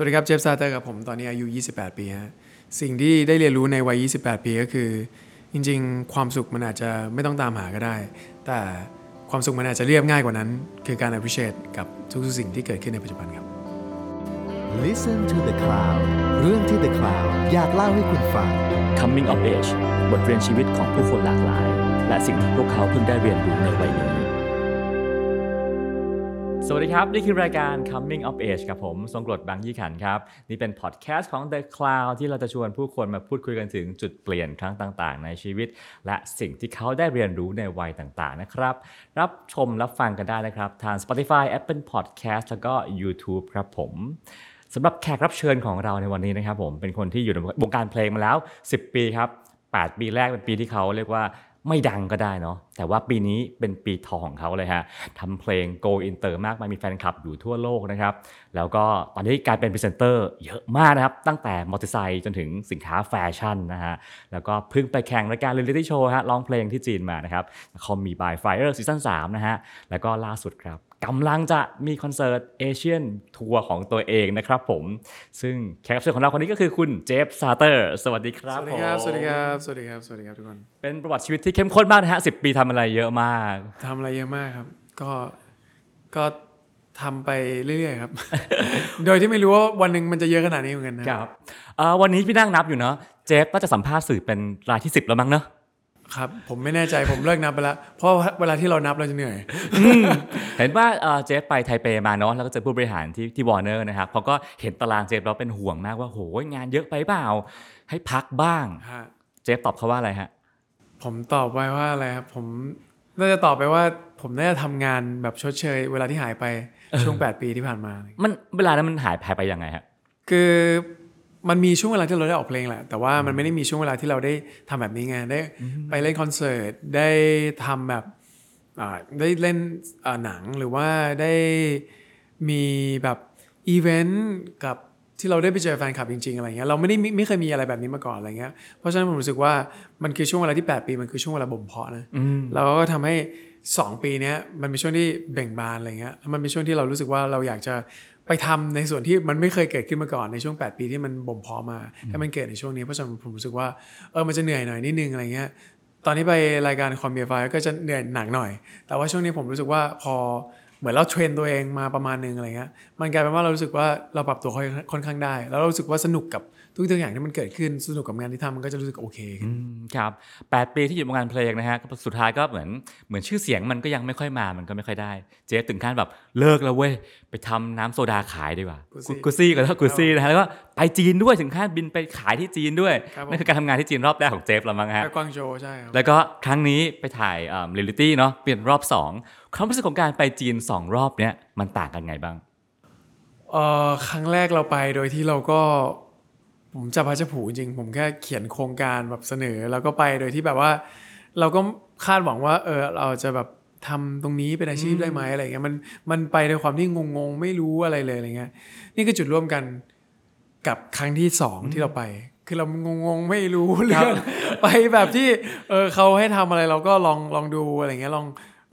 สวัสดีครับเจฟซาเตอร์กับผมตอนนี้อายุ 28 ปีฮะสิ่งที่ได้เรียนรู้ในวัย 28 ปีก็คือ จริง ๆ ความสุขมันอาจจะไม่ต้องตามหาก็ได้ แต่ความสุขมันอาจจะเรียบง่ายกว่านั้น คือการ appreciate กับทุกๆสิ่งที่เกิดขึ้นในปัจจุบันครับ Listen to the Cloud เรื่องที่ The Cloud อยากเล่าให้คุณฟัง Coming of Age บทเรียนชีวิตของผู้คนหลากหลาย และสิ่งที่พวกเขาเพิ่งได้เรียนรู้ในวัยนี้ สวัสดีครับ นี่คือรายการ Coming of Age กับผมทรงกรดบางยี่ขันครับ นี่เป็นพอดแคสต์ของ The Cloud ที่เราจะชวนผู้คนมาพูดคุยกันถึงจุดเปลี่ยนครั้งต่าง ๆ ในชีวิต และสิ่งที่เขาได้เรียนรู้ในวัยต่าง ๆ นะครับ รับชมรับฟังกันได้นะครับ ทาง Spotify Apple Podcast แล้วก็ YouTube ครับผมสำหรับแขกรับเชิญของเราในวันนี้นะครับผมเป็นคนที่อยู่ในวงการเพลงมาแล้ว 10 ปีครับ8ปีแรกเป็นปีที่เขาเรียกว่า ไม่ดังก็ได้เนาะแต่ว่าปีนี้เป็นปีทองของเขาเลยฮะทำเพลง Go Inter มากมายมีแฟนคลับอยู่ทั่วโลกนะครับ แล้วก็ตอนนี้กลายเป็นพรีเซนเตอร์เยอะมากนะครับ ตั้งแต่มอเตอร์ไซค์จนถึงสินค้าแฟชั่นนะฮะ แล้วก็เพิ่งไปแข่งรายการเรียลลิตี้โชว์ฮะร้องเพลงที่จีนมานะครับ Call Me By Fire ซีซั่น3นะฮะ แล้วก็ล่าสุดครับ กำลังจะมีคอนเสิร์ต Asian tour ของตัวเองนะครับผม ซึ่งแขกรับเชิญของเราคนนี้ก็คือคุณเจฟซาเตอร์ สวัสดีครับ สวัสดีครับผมสวัสดีครับ สวัสดีครับ สวัสดีครับทุกคน เป็นประวัติชีวิตที่เข้มข้นมากนะฮะสิปีทำอะไรเยอะมากทำอะไรเยอะมากครับ ก็ก็ทำไปเรื่อยๆครับ โดยที่ไม่รู้ว่าวันหนึ่งมันจะเยอะขนาดนี้เหมือนกันนะครับเอ่อวันนี้พี่นั่งนับอยู่เนาะเจฟก็จะสัมภาษณ์สื่อเป็นรายที่ 10 แล้วมั้งเนาะ ครับ ผมไม่แน่ใจผมเลิกนับไปแล้ว เพราะเวลาที่เรานับเราจะเหนื่อย เห็นว่าเอ่อเจฟไปไทเปมาเนาะแล้วก็เจอผู้บริหารที่ที่วอร์เนอร์นะครับเขาก็เห็นตารางเจฟแล้วเป็นห่วงมากว่าโหยงานเยอะไปเปล่า ให้พักบ้างฮะเจฟตอบเขาว่าอะไรฮะ ผมตอบไปว่าอะไรครับผมน่าจะตอบไปว่าผมน่าจะทำงานแบบชดเชย เวลาที่หายไปช่วง 8 ปีที่ผ่านมา มันเวลานั้นมันหายหายไปยังไงฮะคือ มันมีช่วงเวลาที่เราได้ออกเพลงแหละ แต่ว่ามันไม่ได้มีช่วงเวลาที่เราได้ทำแบบนี้ไงได้ไปเล่นคอนเสิร์ตได้ทำแบบอ่าได้เล่นอ่าหนังหรือว่าได้มีแบบอีเวนต์กับที่เราได้ไปเจอแฟนคลับจริง ๆอะไรเงี้ยเราไม่ได้ไม่ไม่เคยมีอะไรแบบนี้มาก่อนอะไรเงี้ยเพราะฉะนั้นผมรู้สึกว่ามันคือช่วงเวลาที่ 8 ปีมันคือช่วงเวลาบ่มเพาะนะแล้วก็ทำให้ 2 ปีเนี้ยมันเป็นช่วงที่เบ่งบานอะไรเงี้ยแล้วมันเป็นช่วงที่เรารู้สึกว่าเราอยากจะ ไปทำในส่วนที่มันไม่เคยเกิดขึ้นมาก่อนในช่วง 8 ปีที่มันบ่มเพาะมาให้มันเกิดในช่วงนี้เพราะฉะนั้นผมรู้สึกว่าเออมันจะเหนื่อยหน่อยนิดนึงอะไรเงี้ยตอนนี้ไปรายการคอมเบียไฟก็จะเหนื่อยหนักหน่อย แต่ว่าช่วงนี้ผมรู้สึกว่าพอเหมือนเราเทรนตัวเองมาประมาณนึงอะไรเงี้ยมันกลายเป็นว่าเรารู้สึกว่าเราปรับตัวค่อนข้างได้ แล้วเรารู้สึกว่าสนุกกับ ทุกๆอย่างที่มันเกิดขึ้นสนุกกับงานที่ทำมันก็จะรู้สึกโอเคขึ้นอืมครับแปดปีที่อยู่วงการเพลงนะฮะก็สุดท้ายก็เหมือนเหมือนชื่อเสียงมันก็ยังไม่ค่อยมามันก็ไม่ค่อยได้ เจฟถึงขั้นแบบเลิกแล้วเว้ยไปทำน้ำโซดาขายดีกว่ากุซี่กุซี่ก่อนแล้วกุซี่นะฮะแล้วก็ไปจีนด้วยถึงขั้นบินไปขายที่จีนด้วยครับผมนั่นคือการทำงานที่จีนรอบแรกของเจฟแล้วมั้งฮะไปกวางโจวใช่ครับแล้วก็ครั้งนี้ไปถ่ายเรียลลิตี้เนาะเปลี่ยนรอบ 2 ความรู้สึกของการไปจีน 2 รอบเนี้ยมันต่างกันไงบ้างเอ่อครั้งแรกเราไปโดยที่เราก็ ผมจับพลัดจับผลูจริง ผมแค่เขียนโครงการแบบเสนอ แล้วก็ไปโดยที่แบบว่า เราก็คาดหวังว่า เออเราจะแบบทำตรงนี้เป็นอาชีพได้ไหมอะไรเงี้ยมันมันไปในความที่งงๆ ไม่รู้อะไรเลยอะไรเงี้ยนี่คือจุดร่วมกันกับครั้งที่สองที่เราไป คือเรางงๆไม่รู้เรื่องไปแบบที่เออเขาให้ทำอะไรเราก็ลองลองดูอะไรเงี้ยลอง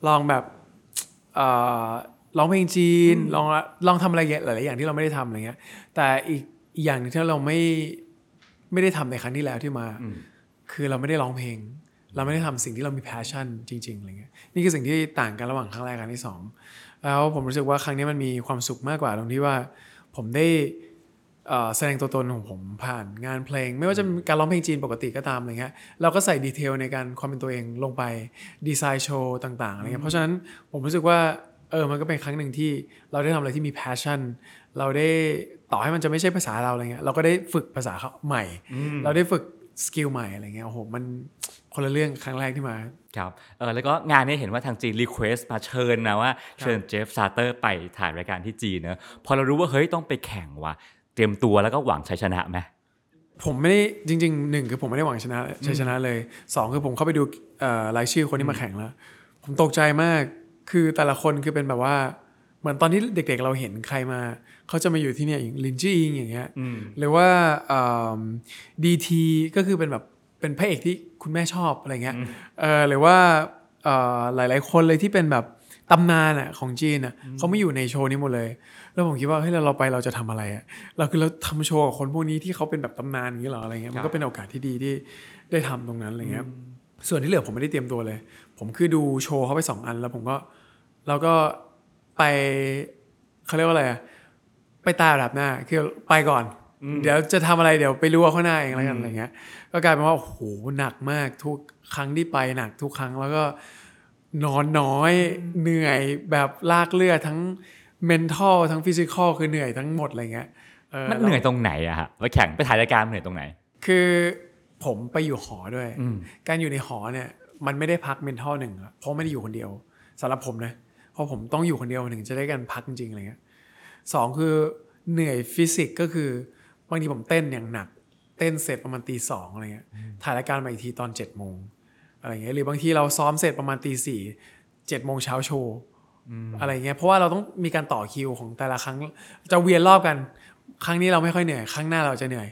ลองแบบเอ่อร้องเพลงจีนลองลองทำอะไรหลายๆอย่างที่เราไม่ได้ทำอะไรเงี้ยแต่อีก อีกอย่างหนึงที่เราไม่ไม่ได้ทำในครั้งที่แล้วที่มา คือเราไม่ได้ร้องเพลง เราไม่ได้ทำสิ่งที่เรามี passion จริงๆอะไรเงี้ยนี่คือสิ่งที่ต่างกันระหว่างครั้งแรกกับครั้งที่สองแล้วผมรู้สึกว่าครั้งนี้มันมีความสุขมากกว่าตรงที่ว่า ผมได้เอ่อแสดงตัวตนของผมผ่านงานเพลง ไม่ว่าจะเป็นการร้องเพลงจีนปกติก็ตามอะไรเงี้ยเราก็ใส่ detail ในการความเป็นตัวเองลงไปดีไซน์โชว์ต่างๆอะไรเงี้ยเพราะฉะนั้นผมรู้สึกว่าเออมันก็เป็นครั้งหนึ่งที่เราได้ทำอะไรที่มี passion เราได้ ต่อให้มันจะไม่ใช่ภาษาเราอะไรเงี้ยเราก็ได้ฝึกภาษาเขาใหม่ เราได้ฝึก skill ใหม่อะไรเงี้ยโอ้โหมันคนละเรื่องครั้งแรกที่มาครับเออแล้วก็งานนี้เห็นว่าทางจีน request มาเชิญนะว่าเชิญเจฟซาเตอร์ไปถ่ายรายการที่จีนเนอะพอเรารู้ว่าเฮ้ยต้องไปแข่งว่ะเตรียมตัวแล้วก็หวังชัยชนะไหมผมไม่ได้จริงๆหนึ่งคือผมไม่ได้หวังชนะชัยชนะเลยสองคือผมเข้าไปดูเอ่อรายชื่อคนที่มาแข่งแล้ว ผมตกใจมากคือแต่ละคนคือเป็นแบบว่า เหมือนตอนที่เด็กๆเราเห็นใครมา เขาจะมาอยู่ที่เนี่ยอย่างหลินจื้ออิ่งอย่างเงี้ยหรือว่าดีทีก็คือเป็นแบบเป็นพระเอกที่คุณแม่ชอบอะไรเงี้ยเออหรือว่าเอ่อหลาย ๆ คนเลยที่เป็นแบบตำนานอะของจีนอะเขาไม่อยู่ในโชว์นี้หมดเลย แล้วผมคิดว่าเฮ้ยเราเราไปเราจะทำอะไรอะเราคือเราทำโชว์กับคนพวกนี้ที่เขาเป็นแบบตำนานอย่างนี้เหรออะไรเงี้ยมันก็เป็นโอกาสที่ดีที่ได้ทำตรงนั้นอะไรเงี้ยส่วนที่เหลือผมไม่ได้เตรียมตัวเลย ผมคือดูโชว์เขาไปสองอันแล้วผมก็เราก็ไปเขาเรียกว่าอะไรอะ ไปตายแบบหน้าคือไปก่อน เดี๋ยวจะทำอะไรเดี๋ยวไปรู้เอาข้างหน้าเองแล้วกันอะไรเงี้ย ก็กลายเป็นว่าโอ้โหหนักมากทุกครั้งที่ไปหนักทุกครั้งแล้วก็นอนน้อยเหนื่อยแบบลากเลือดทั้ง mental ทั้ง physical คือเหนื่อยทั้งหมดอะไรเงี้ยออมันเหนื่อยตรงไหนอะฮะไปแข่งไปถ่ายรายการมันเหนื่อยตรงไหน คือผมไปอยู่หอด้วย การอยู่ในหอเนี่ยมันไม่ได้พัก mental หนึ่งอะเพราะไม่ได้อยู่คนเดียวสำหรับผมนะเพราะผมต้องอยู่คนเดียวถึงจะได้การพักจริงๆอะไรเงี้ย สองคือเหนื่อยฟิสิกส์ก็คือบางทีผมเต้นอย่างหนัก เต้นเสร็จประมาณตีสองอะไรเงี้ยถ่ายรายการมาอีกทีตอนเจ็ดโมงอะไรเงี้ยหรือบางทีเราซ้อมเสร็จประมาณตีสี่เจ็ดโมงเช้าโชว์อะไรเงี้ยเพราะว่าเราต้องมีการต่อคิวของแต่ละครั้งจะเวียนรอบกัน ครั้งนี้เราไม่ค่อยเหนื่อย ครั้งหน้าเราจะเหนื่อย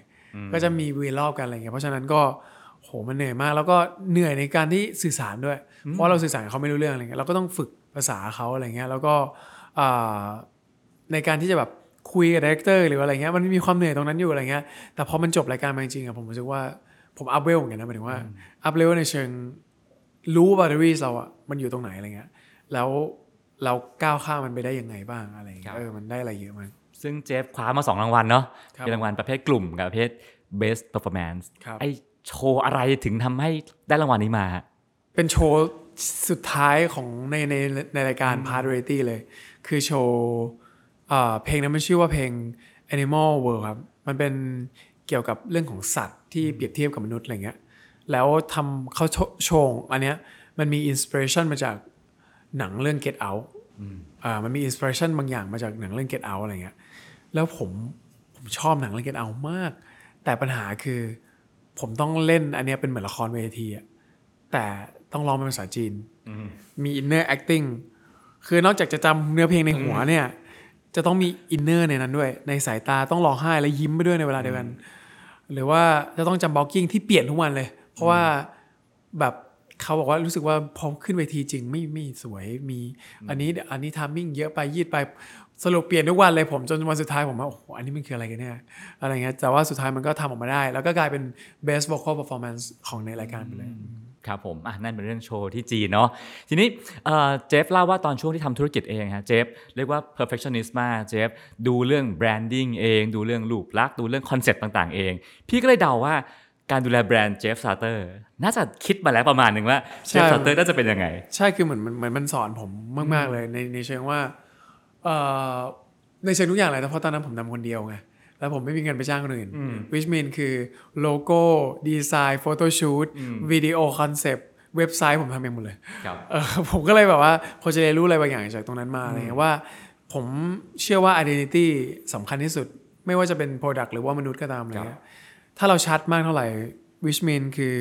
ก็จะมีเวียนรอบกันอะไรเงี้ยเพราะฉะนั้นก็โหมันเหนื่อยมาก แล้วก็เหนื่อยในการที่สื่อสารด้วย เพราะเราสื่อสารกับเขาไม่รู้เรื่องอะไรเงี้ยเราก็ต้องฝึกภาษาเขาอะไรเงี้ยแล้วก็อ่า ในการที่จะแบบคุยกับ director หรืออะไรเงี้ยมันมีความเหนื่อยตรงนั้นอยู่อะไรเงี้ยแต่พอมันจบรายการมาจริงๆอะผมรู้สึกว่าผม up level เหมือนกันนะหมายถึงว่า up level ในเชิงรู้บาร์เ r รี่เราอะมันอยู่ตรงไหนอะไรเงี้ยแล้วเราก้าวข้ามมันไปได้ยังไงบ้างอะไรเงี้ครับเออมันได้อะไรเยอะมากซึ่งเจฟคว้ามาสองรางวัลเนาะครับมีรางวัลประเภทกลุ่มกับประเภท best performance ครับไอโชว์อะไรถึงทำให้ได้รางวัลนี้มาฮะเป็นโชว์สุดท้ายของในในในรายการ p a r t Variety เลย คือโชว์ เอ่อเพลงนั้นมันชื่อว่าเพลง Animal World ครับ มันเป็นเกี่ยวกับเรื่องของสัตว์ที่เปรียบเทียบกับมนุษย์อะไรเงี้ย แล้วทำเขาโชโชว์อันเนี้ยมันมีอินสปิเรชันมาจากหนังเรื่อง Get Out อ่ามันมีอินสปิเรชันบางอย่างมาจากหนังเรื่อง Get Out อะไรเงี้ย แล้วผมผมชอบหนังเรื่อง Get Out มาก แต่ปัญหาคือผมต้องเล่นอันเนี้ยเป็นเหมือนละครเวทีอะแต่ต้องร้องเป็นภาษาจีน มี inner acting คือนอกจากจะจำเนื้อเพลงในหัวเนี่ย จะต้องมี inner ในนั้นด้วย ในสายตาต้องร้องไห้และยิ้มไปด้วยในเวลาเดียวกัน หรือว่าจะต้องจำ blocking ที่เปลี่ยนทุกวันเลย เพราะว่าแบบเขาบอกว่ารู้สึกว่าพอขึ้นเวทีจริงไม่ไม่สวยมีอันนี้อันนี้ timing เยอะไปยืดไปสรุปเปลี่ยนทุกวันเลยผมจนวันสุดท้ายผมว่าโอ้โหอันนี้มันคืออะไรกันเนี่ยอะไรเงี้ยแต่ว่าสุดท้ายมันก็ทำออกมาได้ แล้วก็กลายเป็น best vocal performance ของในรายการไปเลย ครับผมอะนั่นเป็นเรื่องโชว์ที่จีนเนาะทีนี้เอ่อเจฟเล่าว่าตอนช่วงที่ทำธุรกิจเองฮะเจฟเรียกว่า perfectionist มากเจฟดูเรื่อง branding เอง ดูเรื่องรูปลักษณ์ดูเรื่องคอนเซ็ปต์ต่างๆ เอง พี่ก็เลยเดาว่าการดูแลแบรนด์เจฟซาเตอร์น่าจะคิดมาแล้วประมาณหนึ่งว่าเจฟใช่ซาเตอร์น่าจะเป็นยังไง ใช่คือเหมือนมันเหมือนมันสอนผมมาก ๆ เลยในในเชิงว่าเอ่อในเชิงทุกอย่างเลยแต่เพราะตอนนั้นผมทำคนเดียวไง แล้วผมไม่มีเงินไปจ้างคนอื่น which mean คือโลโก้ดีไซน์ photo shoot วิดีโอคอนเซปต์เว็บไซต์ผมทำเองหมดเลยครับเออผมก็เลยแบบว่าพอจะเรียนรู้อะไรบางอย่างจากตรงนั้นมาอะไรเงี้ยว่า ผมเชื่อว่า identity สำคัญที่สุด ไม่ว่าจะเป็น product หรือว่ามนุษย์ก็ตามอะไรเงี้ยถ้าเราชัดมากเท่าไหร่ which mean คือ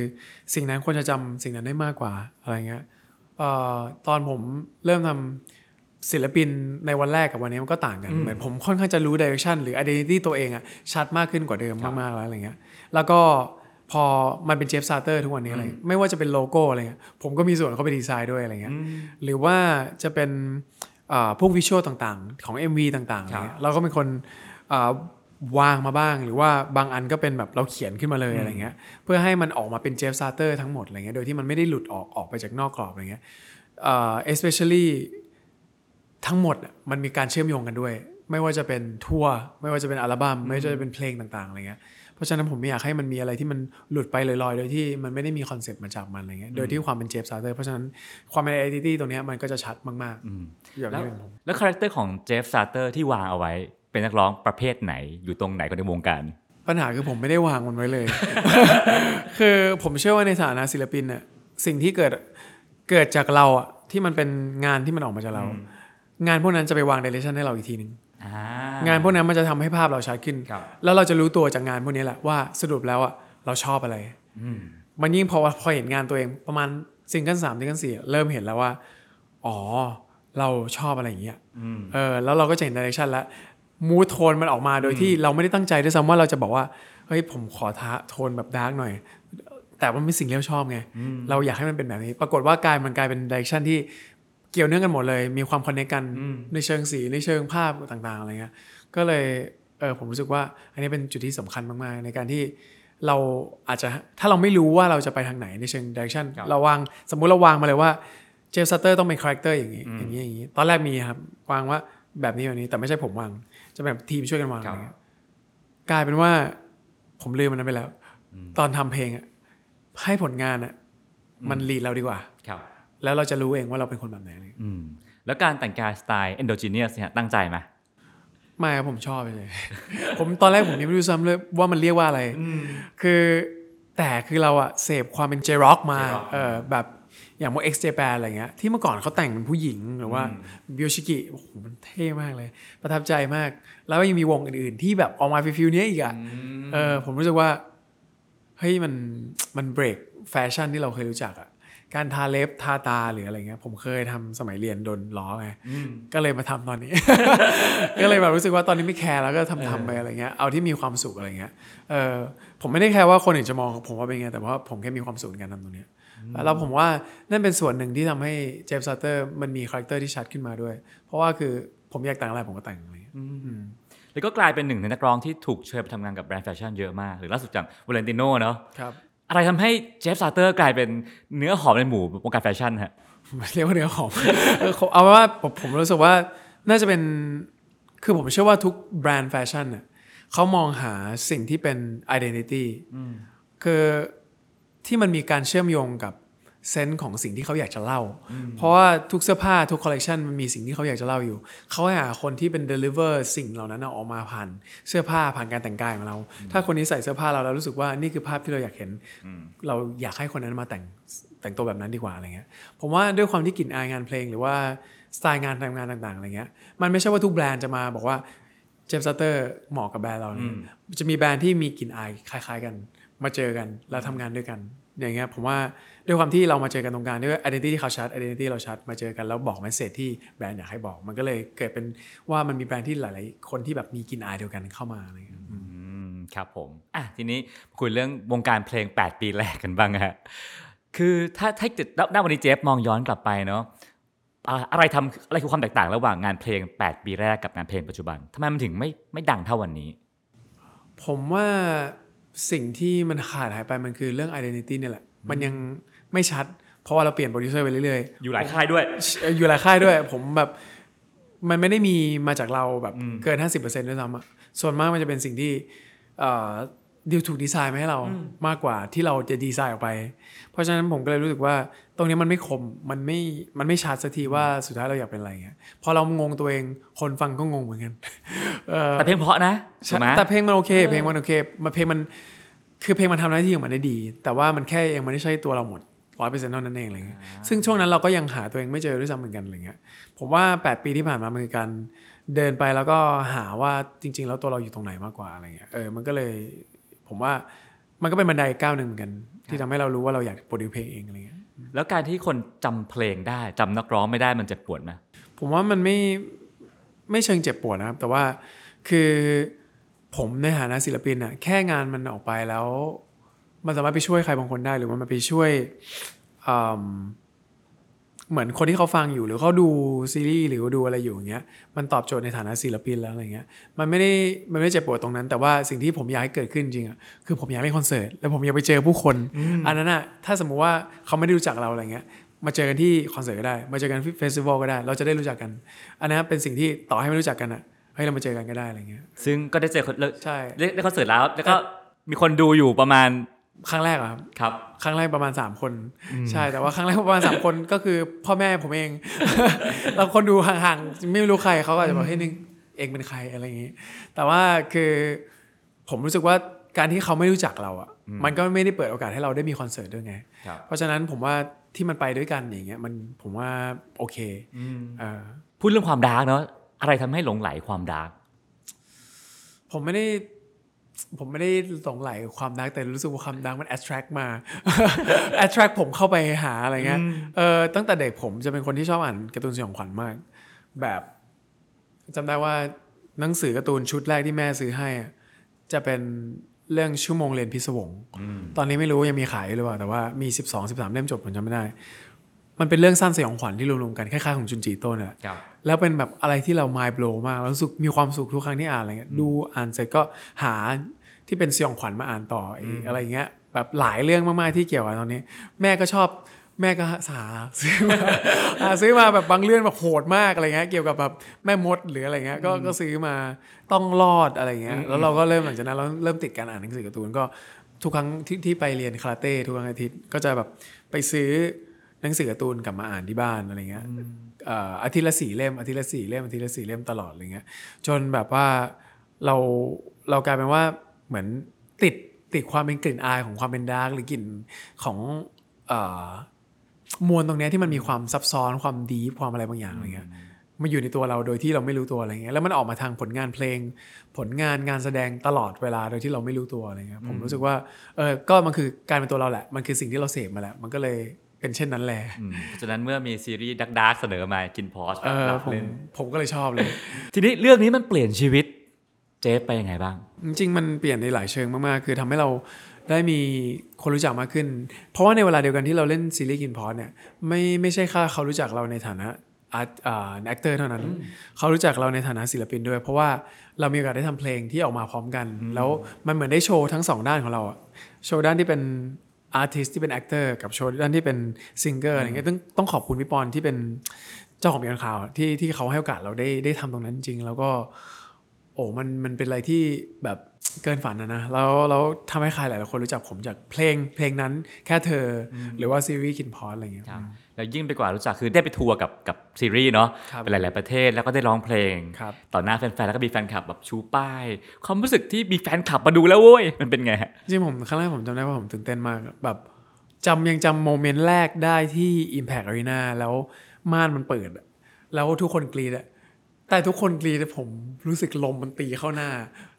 สิ่งนั้นคนจะจำสิ่งนั้นได้มากกว่าอะไรเงี้ยเอ่อตอนผมเริ่มทำ ศิลปินในวันแรกกับวันนี้มันก็ต่างกัน เหมือนผมค่อนข้างจะรู้ direction หรือ identity ตัวเองอะชัดมากขึ้นกว่าเดิมมากๆแล้วอะไรเงี้ยแล้วก็พอมันเป็นเจฟซาเตอร์ทุกวันนี้อะไรไม่ว่าจะเป็นโลโก้อะไรเงี้ยผมก็มีส่วนเข้าไปดีไซน์ด้วยอะไรเงี้ยหรือว่าจะเป็นอ่าพวก visual ต่างๆ ของ MV ต่างๆอะไรเงี้ยเราก็เป็นคนอ่าวางมาบ้าง หรือว่าบางอันก็เป็นแบบเราเขียนขึ้นมาเลยอะไรเงี้ยเพื่อให้มันออกมาเป็นเจฟซาเตอร์ทั้งหมดอะไรเงี้ยโดยที่มันไม่ได้หลุดออกออกไปจากนอกกรอบอะไรเงี้ยอ่า especially ทั้งหมดอะมันมีการเชื่อมโยงกันด้วย ไม่ว่าจะเป็นทัวร์ไม่ว่าจะเป็นอัลบั้มไม่ว่าจะเป็นเพลงต่างๆอะไรเงี้ยเพราะฉะนั้นผมไม่อยากให้มันมีอะไรที่มันหลุดไปลอยๆ โดยที่มันไม่ได้มีคอนเซปต์มาจากมันอะไรเงี้ยโดยที่ความเป็นเจฟซาเตอร์เพราะฉะนั้นความเป็น identity ตรงเนี้ยมันก็จะชัดมากๆอย่างแล้วที่เป็นผมแล้วคาแรคเตอร์ของเจฟซาเตอร์ที่วางเอาไว้ เป็นนักร้องประเภทไหนอยู่ตรงไหนกันในวงการปัญหาคือผมไม่ได้วางมันไว้เลย คือผมเชื่อว่าในฐานะศิลปินเนี่ยสิ่งที่เกิดเกิดจากเราอะที่มันเป็นงานที่มันออกมาจากเรา งานพวกนั้นจะไปวาง direction ให้เราอีกทีหนึ่งอ่างานพวกนั้นมันจะทำให้ภาพเราชัดขึ้นครับแล้วเราจะรู้ตัวจากงานพวกนี้แหละว่าสรุปแล้วอะเราชอบอะไรมันยิ่งพอพอเห็นงานตัวเองประมาณซิงเกิลสามซิงเกิลสี่เริ่มเห็นแล้วว่า อ๋อ เราชอบอะไรอย่างเงี้ยเออแล้วเราก็จะเห็น direction แล้ว mood tone มันออกมาโดยที่เราไม่ได้ตั้งใจด้วยซ้ำว่าเราจะบอกว่าเฮ้ยผมขอทำโทนแบบ dark หน่อย แต่มันเป็นสิ่งที่เราชอบไง เราอยากให้มันเป็นแบบนี้ ปรากฏว่ากลายมันกลายเป็น direction ที่ เกี่ยวเนื่องกันหมดเลย มีความ connect กันอืมในเชิงสีในเชิงภาพต่างๆอะไรเงี้ยก็เลยเออผมรู้สึกว่าอันนี้เป็นจุดที่สำคัญมากๆ ในการที่เราอาจจะถ้าเราไม่รู้ว่าเราจะไปทางไหนในเชิง direction ครับเราวางสมมุติเราวางมาเลยว่าเจฟซัตเตอร์ต้องเป็นคาแรคเตอร์อย่างนี้อย่างนี้อย่างนี้ ตอนแรกมีครับวางว่าแบบนี้แบบนี้แต่ไม่ใช่ผมวาง จะแบบทีมช่วยกันวางครับอะไรเงี้ยกลายเป็นว่าผมลืมมันนั้นไปแล้ว ตอนทำเพลงอะให้ผลงานอะมัน lead เราดีกว่าครับ แล้วเราจะรู้เองว่าเราเป็นคนแบบไหนอะไรเงี้ยอืมแล้วการแต่งกายสไตล์ endogenous เนี่ยตั้งใจไหมไม่ครับผมชอบไปเลย ผมตอนแรกผมยังไม่รู้ซ้ำเลยว่ามันเรียกว่าอะไร คือแต่คือเราอะเสพความเป็นเจร็อกมา J-rock เออแบบอย่างพวก X Japan อะไรเงี้ยที่เมื่อก่อนเขาแต่งเป็นผู้หญิงหรือว่าบิวชิกิโอ้โหมันเท่มากเลย ประทับใจมาก แล้วก็ยังมีวงอื่นๆ ที่แบบออกมาฟิลๆเนี้ยอีกอะเออผมรู้สึกว่าเฮ้ยมันมันเบรกแฟชั่นที่เราเคยรู้จักอะ การทาเล็บทาตาหรืออะไรเงี้ยผมเคยทำสมัยเรียนโดนล้อไงก็เลยมาทำตอนนี้ ก็เลยแบบรู้สึกว่าตอนนี้ไม่แคร์แล้วก็ทำทำไปอะไรเงี้ยเอาที่มีความสุขอะไรเงี้ยเออผมไม่ได้แคร์ว่าคนอื่นจะมองผมว่าเป็นไงแต่ว่าผมแค่มีความสุขในการทำตรงเนี้ยแล้วผมว่านั่นเป็นส่วนหนึ่งที่ทำให้เจฟซัตเตอร์มันมีคาแรคเตอร์ที่ชัดขึ้นมาด้วย เพราะว่าคือผมอยากแต่งอะไรผมก็แต่งอะไรเงี้ยแล้วก็กลายเป็นหนึ่งในนักร้องที่ถูกเชิญไปทำงานกับแบรนด์แฟชั่นเยอะมาก หรือล่าสุดอย่างวาเลนติโนเนาะครับ อะไรทำให้เจฟซาเตอร์กลายเป็นเนื้อหอมในหมู่วงการแฟชั่นฮะเรียกว่าเนื้อหอม เออเอาเป็นว่าผมผมรู้สึกว่าน่าจะเป็นคือผมเชื่อว่าทุกแบรนด์แฟชั่นเน่ยเขามองหาสิ่งที่เป็น identity คือที่มันมีการเชื่อมโยงกับ sense ของสิ่งที่เขาอยากจะเล่า เพราะว่าทุกเสื้อผ้าทุกคอลเลกชันมันมีสิ่งที่เขาอยากจะเล่าอยู่ เขาให้หาคนที่เป็น deliver สิ่งเหล่านั้นออกมาผ่านเสื้อผ้าผ่านการแต่งกายของเรา ถ้าคนนี้ใส่เสื้อผ้าเราแล้วรู้สึกว่านี่คือภาพที่เราอยากเห็น เราอยากให้คนนั้นมาแต่งแต่งตัวแบบนั้นดีกว่าอะไรเงี้ย ผมว่าด้วยความที่กลิ่นอายงานเพลงหรือว่าสไตล์งานทำงานต่างๆอะไรเงี้ย มันไม่ใช่ว่าทุกแบรนด์จะมาบอกว่าเจมส์ซัตเตอร์เหมาะกับแบรนด์เราเนี่ยจะมีแบรนด์ที่มีกลิ่นอายคล้าย ๆกัน มาเจอกันแล้วทำงานด้วยกัน อย่างเงี้ยผมว่าด้วยความที่เรามาเจอกันตรงกลางด้วย identity เขาชัด identity เราชัดมาเจอกันแล้วบอก message ที่แบรนด์อยากให้บอก มันก็เลยเกิดเป็นว่ามันมีแบรนด์ที่หลาย ๆ คนที่แบบมีกลิ่นอายเดียวกันเข้ามาอะไรเงี้ยอืมครับผมอะทีนี้คุยเรื่องวงการเพลง 8 ปีแรกกันบ้างฮะคือถ้าถ้าเกิดณวันนี้เจฟมองย้อนกลับไปเนาะอะอะไรทำอะไรคือความแตกต่างระหว่างงานเพลง 8 ปีแรกกับงานเพลงปัจจุบันทำไมมันถึงไม่ไม่ดังเท่าวันนี้ ผมว่า สิ่งที่มันขาดหายไปมันคือเรื่อง identity เนี่ยแหละ มันยังไม่ชัด เพราะว่าเราเปลี่ยนโปรดิวเซอร์ไปเรื่อยอยู่หลายค่ายด้วยๆเอ่ออยู่หลายค่ายด้วย ผมแบบมันไม่ได้มีมาจากเราแบบเกิน 50%ด้วยซ้ำอะส่วนมากมันจะเป็นสิ่งที่ เอ่อดิวถูกดีไซน์มาให้เรามากกว่าที่เราจะดีไซน์ออกไป เพราะฉะนั้นผมก็เลยรู้สึกว่า ตรงนี้มันไม่คมมันไม่มันไม่ชัดสักทีว่าสุดท้ายเราอยากเป็นอะไรเงี้ยพอเรางงตัวเองคนฟังก็งงเหมือนกันเออแต่เพลงเพราะนะถูใช่กไหมแต่เพลงมันโอเค เพลงมันโอเคมันเพลงมันคือเพลงมันทำหน้าที่ของมันได้ดี แต่ว่ามันแค่ยังไม่ได้ใช่ตัวเราหมดร้อยเปอร์เซ็นต์เท่านั้นเองอะไรเงี้ยซึ่งช่วงนั้นเราก็ยังหาตัวเองไม่เจอด้วยซ้ำเหมือนกันอะไรเงี้ยผมว่า 8 ปีที่ผ่านมามันคือการเดินไปแล้วก็หาว่าจริง ๆ แล้วตัวเราอยู่ตรงไหนมากกว่าอะไรเงี้ยเออมันก็เลย ผมว่ามันก็เป็นบันไดก้าวหนึ่งเหมือนกัน ที่ทำให้เรารู้ว่าเราอยากโปรดิวเพลงเองอะไรเงี้ยแล้วการที่คนจำเพลงได้จำนักร้องไม่ได้มันเจ็บปวดไหมผมว่ามันไม่ไม่เชิงเจ็บปวดนะครับ แต่ว่าคือผมในฐานะศิลปินอะแค่งานมันออกไปแล้ว มันสามารถไปช่วยใครบางคนได้หรือว่ามันไปช่วยอืม เหมือนคนที่เขาฟังอยู่หรือเขาดูซีรีส์หรือว่าดูอะไรอยู่อย่างเงี้ยมันตอบโจทย์ในฐานะศิลปินแล้วอะไรเงี้ยมันไม่ได้มันไม่ได้เจ็บปวดตรงนั้น แต่ว่าสิ่งที่ผมอยากให้เกิดขึ้นจริงอะคือผมอยากเล่นคอนเสิร์ตแล้วผมอยากไปเจอผู้คน อันนั้นอะถ้าสมมุติว่าเขาไม่ได้รู้จักเราอะไรเงี้ยมาเจอกันที่คอนเสิร์ตก็ได้ มาเจอกันที่เฟสติวัลก็ได้ เราจะได้รู้จักกัน อันนั้นเป็นสิ่งที่ต่อให้ไม่รู้จักกันอะเฮ้ยเรามาเจอกันก็ได้อะไรเงี้ยซึ่งก็ได้เจอคนเลิกใช่ได้ได้คอนเสิร์ตแล้วแล้วก็มีคนดูอยู่ประมาณ ครั้งแรกอะครับครับ ครั้งแรกประมาณ 3 คน ใช่แต่ว่าครั้งแรกประมาณ 3 คนก็คือพ่อแม่ผมเองแล้วคนดูห่างๆ ไม่รู้ใครเขาก็อาจจะบอกให้ยนึงเองเป็นใครอะไรอย่างงี้ แต่ว่าคือผมรู้สึกว่าการที่เขาไม่รู้จักเราอะมันก็ไม่ได้เปิดโอกาสให้เราได้มีคอนเสิร์ตด้วยไงครับเพราะฉะนั้นผมว่าที่มันไปด้วยกันอย่างเงี้ยมันผมว่าโอเคเออพูดเรื่องความ dark เนาะอะไรทำให้หลงไหลความ dark ผมไม่ได้ ผมไม่ได้หลงไหลกับความ dark แต่รู้สึกว่าความ dark มัน attract มา attract ผมเข้าไปหาอะไรเงี้ยเออตั้งแต่เด็กผมจะเป็นคนที่ชอบอ่านการ์ตูนสยองขวัญมาก แบบจำได้ว่าหนังสือการ์ตูนชุดแรกที่แม่ซื้อให้อะจะเป็นเรื่องชั่วโมงเรียนพิศวง ตอนนี้ไม่รู้ยังมีขายอยู่หรือเปล่า แต่ว่ามี 12 13 เล่มจบผมจำไม่ได้ มันเป็นเรื่องสั้นสยองขวัญที่รวมๆกันคล้ายๆของจุนจีโต้เนี่ยแหละครับแล้วเป็นแบบอะไรที่เรา mind blow มากแล้วรู้สึกมีความสุขทุกครั้งที่อ่านอะไรเงี้ยดูอ่านเสร็จก็หาที่เป็นสยองขวัญมาอ่านต่ออีกอะไรเงี้ยแบบหลายเรื่องมากๆที่เกี่ยวกับตอนนี้ แม่ก็ชอบแม่ก็หาซื้อมาหาซื้อมาแบบบางเรื่องแบบโหดมากอะไรเงี้ยเกี่ยวกับแบบแม่มดหรืออะไรเงี้ยก็ก็ซื้อมาต้องรอดอะไรเงี้ยแล้วเราก็เริ่มหลังจากนั้นเราเริ่มติดการอ่านหนังสือการ์ตูนก็ทุกครั้งที่ที่ไปเรียนคาราเต้ทุกวันอาทิตย์ก็จะแบบไปซื้อ หนังสือการ์ตูนกลับมาอ่านที่บ้านอะไรเงี้ยเอ่ออาทิตย์ละสี่เล่มอาทิตย์ละสี่เล่มอาทิตย์ละสี่เล่มตลอดอะไรเงี้ยจนแบบว่าเราเรากลายเป็นว่าเหมือนติดติดความเป็นกลิ่นอายของความเป็นดาร์กหรือกลิ่นของเอ่อมวลตรงเนี้ยที่มันมีความซับซ้อนความดีฟความอะไรบางอย่างอะไรเงี้ยมาอยู่ในตัวเราโดยที่เราไม่รู้ตัวอะไรเงี้ยแล้วมันออกมาทางผลงานเพลง ผลงานงานแสดงตลอดเวลาโดยที่เราไม่รู้ตัวอะไรเงี้ยผมรู้สึกว่าเออก็มันคือการเป็นตัวเราแหละ มันคือสิ่งที่เราเสพมาแหละมันก็เลย เป็นเช่นนั้นแหละอืมเพราะฉะนั้นเมื่อมีซีรีส์ดักดักเสนอมากินพอสเออรับผมเล่นผมก็เลยชอบเลย ทีนี้เรื่องนี้มันเปลี่ยนชีวิตเจฟไปยังไงบ้าง จริงๆ มันเปลี่ยนในหลายเชิงมากๆ คือทำให้เราได้มีคนรู้จักมากขึ้น เพราะว่าในเวลาเดียวกันที่เราเล่นซีรีส์ KinnPorsche เนี่ยไม่ไม่ใช่แค่เขารู้จักเราในฐานะ art อ่า actor เท่านั้น เขารู้จักเราในฐานะศิลปินด้วย เพราะว่าเรามีโอกาสได้ทำเพลงที่ออกมาพร้อมกัน แล้วมันเหมือนได้โชว์ทั้งสองด้านของเราอะโชว์ด้านที่เป็น artist ที่เป็น actor กับโชว์ด้านที่เป็น singer อะไรเงี้ยต้องต้องขอบคุณพี่ปอนด์ที่เป็นเจ้าของเพลงข่าวที่ที่เขาให้โอกาสเราได้ได้ทำตรงนั้นจริง แล้วก็ โอ้มันมันเป็นอะไรที่แบบเกินฝันนะนะแล้วแล้วทำให้ใครหลายๆคนรู้จักผมจากเพลงเพลงนั้นแค่เธออหรือว่าซีรีส์กินพอสอะไรเงี้ยครับ แล้วยิ่งไปกว่ารู้จักคือได้ไปทัวร์กับกับซีรีส์เนาะครับไปหลาย ๆประเทศแล้วก็ได้ร้องเพลงครับต่อหน้าแฟน ๆ แล้วก็มีแฟนคลับแบบชูป้าย ความรู้สึกที่มีแฟนคลับมาดูแล้วเว้ย มันเป็นไงฮะจริงๆผมครั้งแรกผมจำได้ว่าผมตื่นเต้นมากแบบจำยังจำโมเมนต์แรกได้ที่ Impact Arena แล้วม่านมันเปิดอะแล้วทุกคนกรีดอะแต่ทุกคนกรีดแต่ผมรู้สึกลมมันตีเข้าหน้า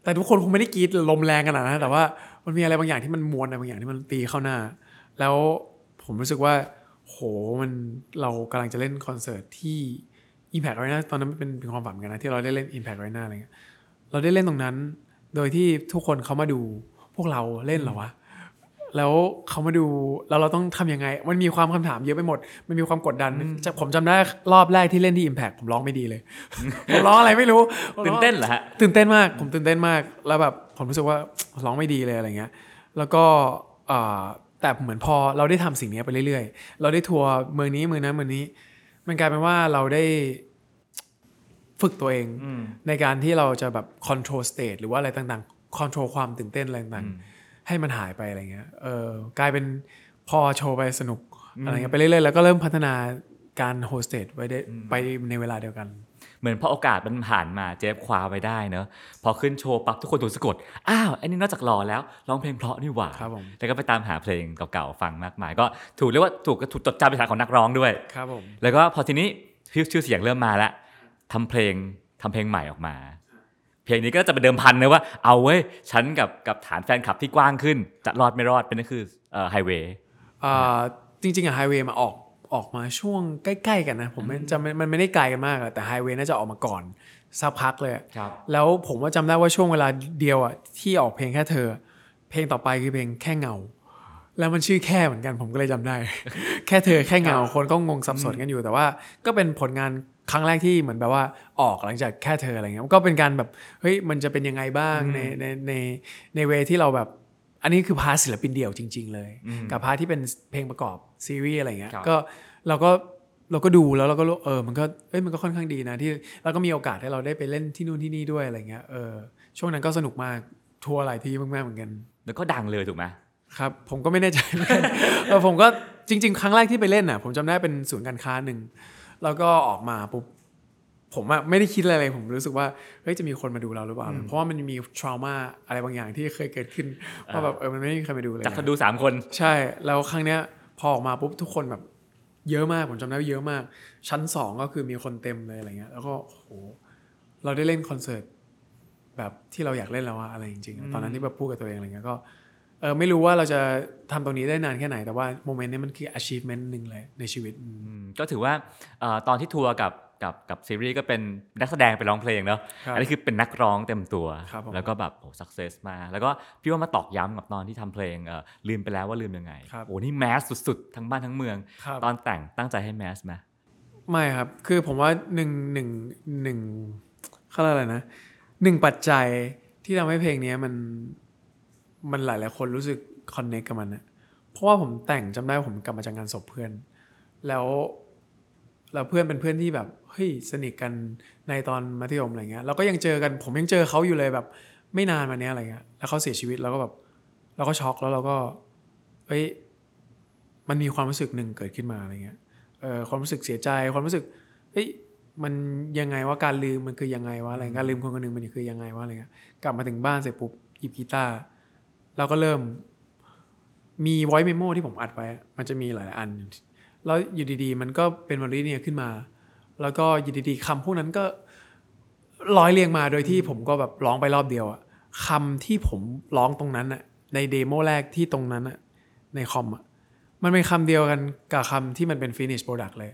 แต่ทุกคนคงไม่ได้กรีดลมแรงขนาดนั้นนะแต่ว่ามันมีอะไรบางอย่างที่มันมวนอะไรบางอย่างที่มันตีเข้าหน้า แล้วผมรู้สึกว่า โหมันเรากำลังจะเล่นคอนเสิร์ตที่ Impact Arena ตอนนั้นมันเป็นเป็นความฝันเหมือนกันนะ ที่เราได้เล่น Impact Arena อะไรเงี้ยเราได้เล่นตรงนั้น โดยที่ทุกคนเขามาดูพวกเราเล่นเหรอวะแล้วเขามาดูแล้วเราต้องทำยังไง มันมีความคำถามเยอะไปหมด มันมีความกดดันจะผมจำได้รอบแรกที่เล่นที่ Impact ผมร้องไม่ดีเลย ผมร้องอะไรไม่รู้ผมร้ตื่องนเต้นเหรอฮะ ตื่นเต้นมาก ผมตื่นเต้นมาก แล้วแบบผมรู้สึกว่าร้องไม่ดีเลยอะไรเงี้ย แล้วก็อ่า แต่เหมือนพอเราได้ทำสิ่งนี้ไปเรื่อยๆ เราได้ทัวร์เมืองนี้เมืองนั้นเมืองนี้ มันกลายเป็นว่าเราได้ฝึกตัวเองในการที่เราจะแบบ control state หรือว่าอะไรต่างๆ control ความตื่นเต้นอะไรต่างๆให้มันหายไปอะไรเงี้ยเออกลายเป็นพอโชว์ไปสนุกอะไรเงี้ยไปเรื่อยๆ แล้วก็เริ่มพัฒนาการโฮสเตสไว้ได้ไปในเวลาเดียวกัน เหมือนพอโอกาสมันผ่านมาเจฟคว้าไว้ได้เนอะพอขึ้นโชว์ปั๊บทุกคนถูกสะกด อ้าวไอ้นี่นอกจากหล่อแล้วร้องเพลงเพราะนี่หว่าครับผมแล้วก็ไปตามหาเพลงเก่าๆฟังมากมาย ก็ถูกเรียกว่าถูกถูกจดจำเป็นฐานของนักร้องด้วยครับผมแล้วก็พอทีนี้ชื่อชื่อเสียงเริ่มมาแล้วทำเพลงทำเพลงใหม่ออกมา เพลงนี้ก็จะเป็นเดิมพันนะว่าเอาเว้ยฉันกับกับฐานแฟนคลับที่กว้างขึ้น จะรอดไม่รอดเป็นนั่นคือไฮเวย์อ่าจริงๆอะไฮเวย์มาออก ออกมาช่วงใกล้ ๆ กันนะ ผมไม่จะไม่มันไม่ได้ไกลกันมากอะแต่ไฮเวย์น่าจะออกมาก่อนสักพักเลยอะครับแล้วผมว่าจำได้ว่าช่วงเวลาเดียวอะที่ออกเพลงแค่เธอ เพลงต่อไปคือเพลงแค่เงา แล้วมันชื่อแค่เหมือนกันผมก็เลยจำได้ แค่เธอแค่เงาคนก็งงสับสนกันอยู่แต่ว่า ก็เป็นผลงานครั้งแรกที่เหมือนแบบว่าออกหลังจากแค่เธออะไรเงี้ยก็เป็นการแบบเฮ้ยมันจะเป็นยังไงบ้างในในในใน way ที่เราแบบ อันนี้คือ part ศิลปินเดี่ยวจริง ๆ เลย กับ part ที่เป็นเพลงประกอบ ซีรีส์อะไรเงี้ยครับก็เราก็เราก็ดูแล้วเราก็รู้เออมันก็เอ้ยมันก็ค่อนข้างดีนะที่แล้วก็มีโอกาสให้เราได้ไปเล่นที่นู่นที่นี่ด้วยอะไรเงี้ยเออช่วงนั้นก็สนุกมากทัวร์หลายที่มากๆเหมือนกัน แล้วก็ดังเลยถูกไหมครับ ผมก็ไม่แน่ใจเหมือนกันเออผมก็จริง ๆ ครั้งแรกที่ไปเล่นน่ะ ผมจำได้เป็นศูนย์การค้าหนึ่งแล้วก็ออกมาปุ๊บผมอะไม่ได้คิดอะไรเลยผมรู้สึกว่าเฮ้ยจะมีคนมาดูเราหรือเปล่า เพราะว่ามันมีทรามาอะไรบางอย่างที่เคยเกิดขึ้นว่าแบบเออมันไม่มีใครมาดูเลยจากคนดูสามคนใช่แล้วครั้งเนี้ย พอออกมาปุ๊บทุกคนแบบเยอะมากผมจำได้ว่าเยอะมาก ชั้นสองก็คือมีคนเต็มเลยอะไรเงี้ยแล้วก็โอ้โหเราได้เล่นคอนเสิร์ตแบบที่เราอยากเล่นแล้วอะอะไรจริงๆตอนนั้นที่แบบพูดกับตัวเองอะไรเงี้ยก็เออไม่รู้ว่าเราจะทำตรงนี้ได้นานแค่ไหน แต่ว่าโมเมนต์นี้มันคือ achievement หนึ่งเลยในชีวิตอืมอืมก็ถือว่าเอ่อตอนที่ทัวร์กับ กับกับซีรีส์ก็เป็นนักแสดงไปร้องเพลงเนาะครับอันนี้คือเป็นนักร้องเต็มตัวครับผมแล้วก็แบบโอ้สักเซสมากแล้วก็พี่ว่ามาตอกย้ำกับตอนที่ทำเพลงเออลืมไปแล้วว่าลืมยังไงครับโอ้นี่แมสสุดๆ ทั้งบ้านทั้งเมืองครับตอนแต่งตั้งใจให้แมสไหมไม่ครับ คือผมว่าหนึ่งหนึ่งหนึ่งเขาเรียกอะไรนะหนึ่งปัจจัยที่ทำให้เพลงเนี้ยมันมันหลายๆคนรู้สึกคอนเน c กกับมันนะเพราะว่าผมแต่งจำได้ว่าผมกลับมาจากงานศพเพื่อน แล้วแล้วเพื่อนเป็นเพื่อนที่แบบ เฮ้ยสนิทกันในตอนมัธยมอะไรเงี้ยเราก็ยังเจอกันผมยังเจอเขาอยู่เลยแบบ ไม่นานมาเนี้ยอะไรเงี้ยแล้วเขาเสียชีวิตเราก็แบบเราก็ช็อกแล้วเราก็เฮ้ยมันมีความรู้สึกหนึ่งเกิดขึ้นมาอะไรเงี้ยเออความรู้สึกเสียใจความรู้สึกเฮ้ยมันยังไงว่าการลืมมันคือยังไงวะอะไรการลืมคนคนหนึ่งมันคือยังไงวะอะไรเงี้ยกลับมาถึงบ้านเสร็จปุ๊บหยิบกีตาร์เราก็เริ่มมี voice memo ที่ผมอัดไว้ มันจะมีหลายอัน แล้วอยู่ดีๆ มันก็เป็นวันนี้เนียขึ้นมา แล้วก็อยู่ดีๆคำพวกนั้นก็ร้อยเรียงมาโดยที่ผมก็แบบร้องไปรอบเดียวอะคำที่ผมร้องตรงนั้นอะในเดโมแรกที่ตรงนั้นอะในคอมอะมันเป็นคำเดียวกันกับคำที่มันเป็น finish product เลย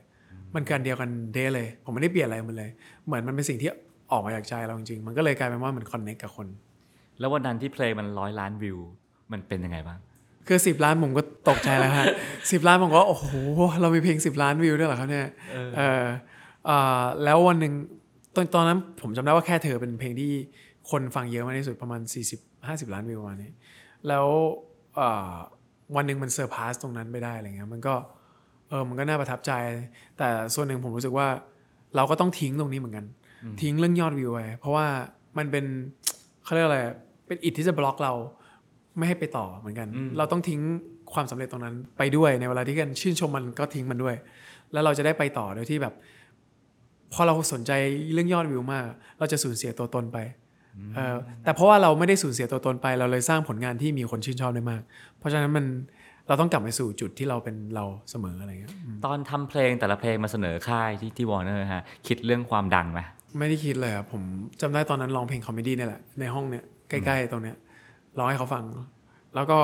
มันการเดียวกันเดเลย ผมไม่ได้เปลี่ยนอะไรมันเลย เหมือนมันเป็นสิ่งที่ออกมาจากใจเราจริงๆ มันก็เลยกลายเป็นว่ามัน connect กับคน แล้ววันนั้นที่เพลงมันร้อยล้านวิว มันเป็นยังไงบ้าง คือ10ล้านผมก็ตกใจแล้วฮะ10ล้านผมก็โอ้โห เรามีเพลง10ล้านวิวด้วยเหรอครับเนี่ย เออเอ่อ แล้ววันหนึ่งตอนตอนนั้นผมจำได้ว่าแค่เธอเป็นเพลงที่คนฟังเยอะมากที่สุดประมาณ 40 50 ล้านวิวประมาณนี้ แล้วเอ่อวันหนึ่งมัน surpass ตรงนั้นไปได้อะไรเงี้ยมันก็เออมันก็น่าประทับใจ แต่ส่วนหนึ่งผมรู้สึกว่าเราก็ต้องทิ้งตรงนี้เหมือนกัน ทิ้งเรื่องยอดวิวไปเพราะว่ามันเป็นเขาเรียกอะไรเป็นอิทที่จะบล็อกเราไม่ให้ไปต่อเหมือนกัน เราต้องทิ้งความสำเร็จตรงนั้นไปด้วยในเวลาที่กันชื่นชมมันก็ทิ้งมันด้วย แล้วเราจะได้ไปต่อโดยที่แบบ พอเราสนใจเรื่องยอดวิวมาก เราจะสูญเสียตัวตนไปเออแต่เพราะว่าเราไม่ได้สูญเสียตัวตนไป เราเลยสร้างผลงานที่มีคนชื่นชอบได้มาก เพราะฉะนั้นมันเราต้องกลับไปสู่จุดที่เราเป็นเราเสมออะไรเงี้ยอืมตอนทำเพลงแต่ละเพลงมาเสนอค่ายที่ที่วอร์เนอร์ฮะคิดเรื่องความดังไหมไม่ได้คิดเลยครับผมจำได้ตอนนั้นร้องเพลง comedy เนี่ยแหละในห้องเนี่ยใกล้ๆตรงเนี้ยร้องให้เขาฟัง แล้วก็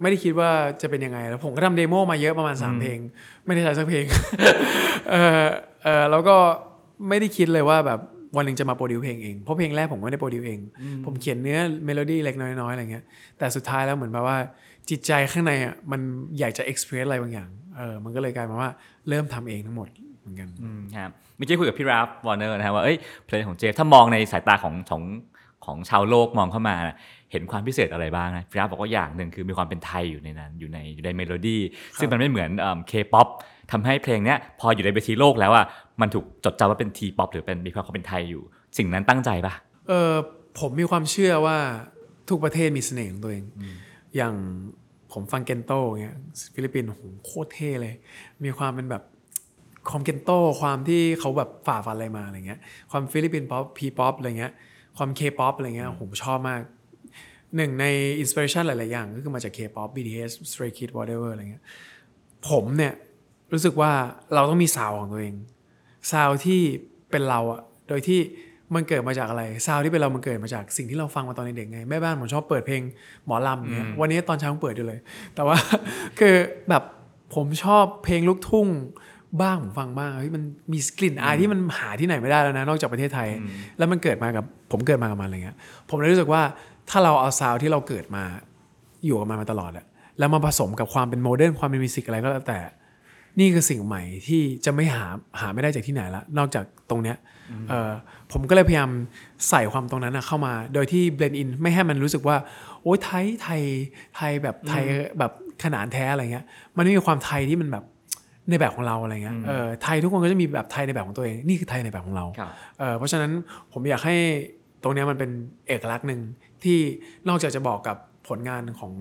ไม่ได้คิดว่าจะเป็นยังไง แล้วผมก็ทำ demo มาเยอะประมาณ 3 เพลง ไม่ได้ใช้สักเพลงเออเออแล้วก็ ไม่ได้คิดเลยว่าแบบวันหนึ่งจะมา produce เพลงเอง เพราะเพลงแรกผมไม่ได้ produce เอง ผมเขียนเนื้อเมโลดี้เล็กน้อยๆอะไรเงี้ย แต่สุดท้ายแล้วเหมือนแบบว่าจิตใจข้างในอะมันอยากจะ express อะไรบางอย่าง เออ มันก็เลยกลายมาว่าเริ่มทำเองทั้งหมดเหมือนกันอืมครับเมื่อกี้คุยกับพี่ราฟวอร์เนอร์นะฮะว่า เอ้ยเพลงของเจฟถ้ามองในสายตาของของของชาวโลกมองเข้ามานะ เห็นความพิเศษอะไรบ้างนะพี่ราฟบอกว่าอย่างหนึ่งคือมีความเป็นไทยอยู่ในนั้นอยู่ในอยู่ในเมโลดี้ซึ่งมันไม่เหมือนเคป๊อปทำให้เพลงเนี้ยพออยู่ในเวทีโลกแล้วอะมันถูกจดจำว่าเป็น T-pop หรือเป็นมีความเป็นไทยอยู่ สิ่งนั้นตั้งใจปะเออผมมีความเชื่อว่าทุกประเทศมีเสน่ห์ของตัวเอง อย่างผมฟัง Gento เงี้ยฟิลิปปินส์โหโคตรเท่เลย มีความเป็นแบบความ Gento ความที่เขาแบบฝ่าฟันอะไรมาอะไรเงี้ยความฟิลิปปินส์ป๊อป P-pop อะไรเงี้ยความเคป๊อปอะไรเงี้ยผมชอบมาก หนึ่งใน inspiration หลาย ๆ อย่าง ก็คือมาจาก K-pop BTS Stray Kids whatever อะไรเงี้ยผมเนี่ย รู้สึกว่าเราต้องมีซาวของตัวเองซาวที่เป็นเราอะโดยที่มันเกิดมาจากอะไรซาวที่เป็นเรามันเกิดมาจากสิ่งที่เราฟังมาตอนเด็กๆไงแม่บ้านผมชอบเปิดเพลงหมอลำเนี่ยวันนี้ตอนเช้าผมเปิดอยู่เลย แต่ว่าคือแบบผมชอบเพลงลูกทุ่งบ้างผมฟังบ้างเฮ้ยมันมีกลิ่นอายที่มันหาที่ไหนไม่ได้แล้วนะนอกจากประเทศไทย แล้วมันเกิดมากับผมเกิดมากับมันอะไรเงี้ยผมเลยรู้สึกว่า ถ้าเราเอาซาวที่เราเกิดมาอยู่กับมันมาตลอดอะแล้วมาผสมกับความเป็น modern ความเป็น music อะไรก็แล้วแต่ นี่คือสิ่งใหม่ที่จะไม่หาหาไม่ได้จากที่ไหนละ นอกจากตรงเนี้ยเออผมก็เลยพยายามใส่ความตรงนั้นนะเข้ามา โดยที่ blend in ไม่ให้มันรู้สึกว่า โอ้ยไทยไทยไทยแบบไทยแบบขนานแท้อะไรเงี้ย มันไม่มีความไทยที่มันแบบในแบบของเราอะไรเงี้ยเออไทยทุกคนก็จะมีแบบไทยในแบบของตัวเอง นี่คือไทยในแบบของเราครับเอ่อเพราะฉะนั้นผมอยากให้ ตรงเนี้ยมันเป็นเอกลักษณ์หนึ่งที่นอกจากจะบอกกับผลงานของ